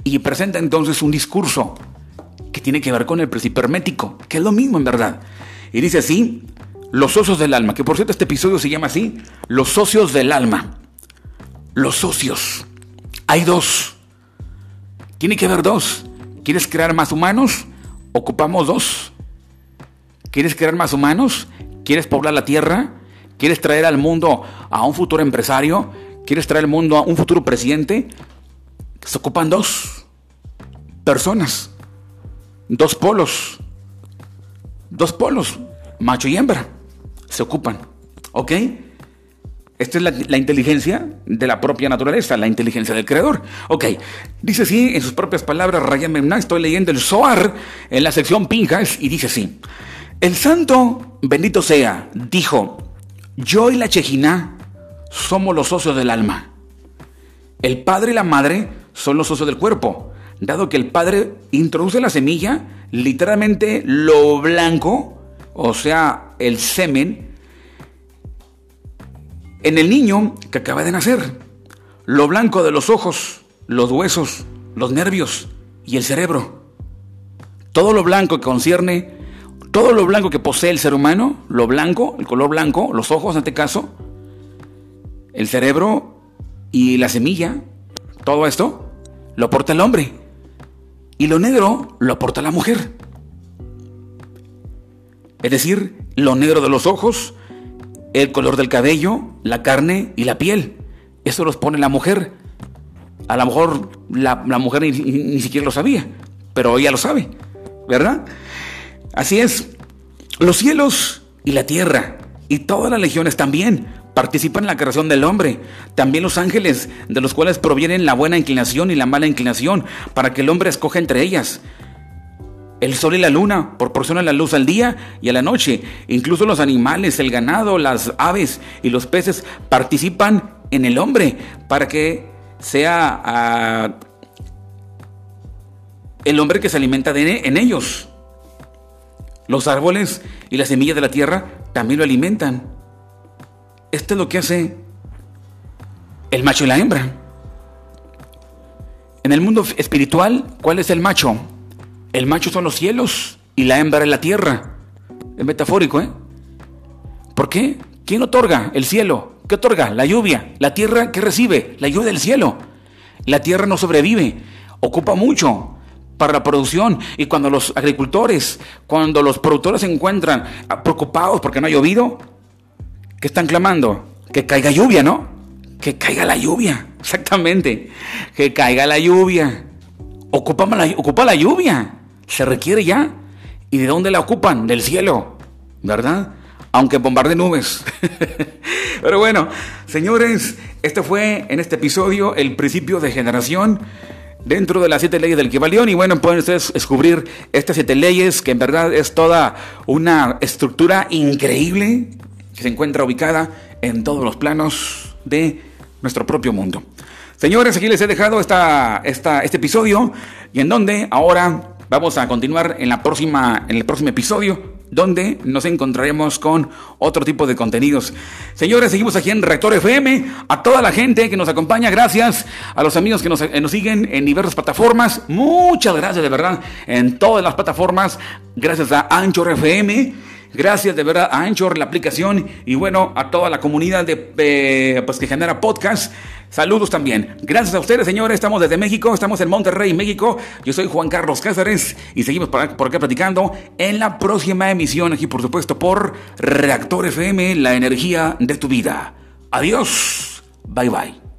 y presenta entonces un discurso que tiene que ver con el principio hermético, que es lo mismo en verdad. Y dice así, los socios del alma, que por cierto este episodio se llama así, los socios del alma. Los socios. Hay dos. Tiene que haber dos. ¿Quieres crear más humanos? ocupamos dos. ¿Quieres crear más humanos? ¿Quieres poblar la tierra? ¿Quieres traer al mundo a un futuro empresario? ¿Quieres traer al mundo a un futuro presidente? Se ocupan dos personas, dos polos, dos polos, macho y hembra, se ocupan. ¿Ok? Esta es la, inteligencia de la propia naturaleza, la inteligencia del creador. Ok, dice así en sus propias palabras Rayam Memná, estoy leyendo el Zohar en la sección Pinjas y dice así. El santo, bendito sea, dijo, yo y la Chejina somos los socios del alma. El padre y la madre son los socios del cuerpo, dado que el padre introduce la semilla, literalmente lo blanco, o sea, el semen, en el niño que acaba de nacer, lo blanco de los ojos, los huesos, los nervios y el cerebro. Todo lo blanco que concierne, todo lo blanco que posee el ser humano, lo blanco, el color blanco, los ojos en este caso, el cerebro y la semilla, todo esto lo aporta el hombre. Y lo negro lo aporta la mujer. Es decir, lo negro de los ojos, el color del cabello, la carne y la piel. Eso los pone la mujer. A lo mejor la, mujer ni, siquiera lo sabía, pero ella lo sabe, ¿verdad? Así es. Los cielos y la tierra y todas las legiones también participan en la creación del hombre. También los ángeles, de los cuales provienen la buena inclinación y la mala inclinación, para que el hombre escoja entre ellas. El sol y la luna proporcionan la luz al día y a la noche. Incluso los animales, el ganado, las aves y los peces participan en el hombre para que sea ah, el hombre que se alimenta de, en ellos. Los árboles y las semillas de la tierra también lo alimentan. Esto es lo que hace el macho y la hembra. En el mundo espiritual, ¿cuál es el macho? El macho son los cielos y la hembra es la tierra. Es metafórico, ¿eh? ¿Por qué? ¿Quién otorga el cielo? ¿Qué otorga? La lluvia. ¿La tierra qué recibe? La lluvia del cielo. La tierra no sobrevive, ocupa mucho para la producción y cuando los agricultores, cuando los productores se encuentran preocupados porque no ha llovido, ¿qué están clamando? Que caiga lluvia, ¿no? Que caiga la lluvia, *laughs* exactamente. Que caiga la lluvia. Ocupa la, ocupa la lluvia. Se requiere ya. ¿Y de dónde la ocupan? Del cielo, ¿verdad? Aunque bombarde nubes. *laughs* Pero bueno, señores, este fue en este episodio el principio de generación dentro de las siete leyes del Kibalión. Y bueno, pueden ustedes descubrir estas siete leyes, que en verdad es toda una estructura increíble que se encuentra ubicada en todos los planos de nuestro propio mundo. Señores, aquí les he dejado esta, esta, este episodio y en donde ahora vamos a continuar en, la próxima, en el próximo episodio donde nos encontraremos con otro tipo de contenidos. Señores, seguimos aquí en Rector FM. A toda la gente que nos acompaña, gracias. A los amigos que nos, eh, nos siguen en diversas plataformas, muchas gracias de verdad. En todas las plataformas, gracias a Anchor FM. Gracias de verdad a Anchor, la aplicación, y bueno, a toda la comunidad de, pues, que genera podcast. Saludos también. Gracias a ustedes, señores. Estamos desde México, estamos en Monterrey, México. Yo soy Juan Carlos Cáceres y seguimos por, acá platicando en la próxima emisión, aquí por supuesto por Reactor FM, la energía de tu vida. Adiós. Bye bye.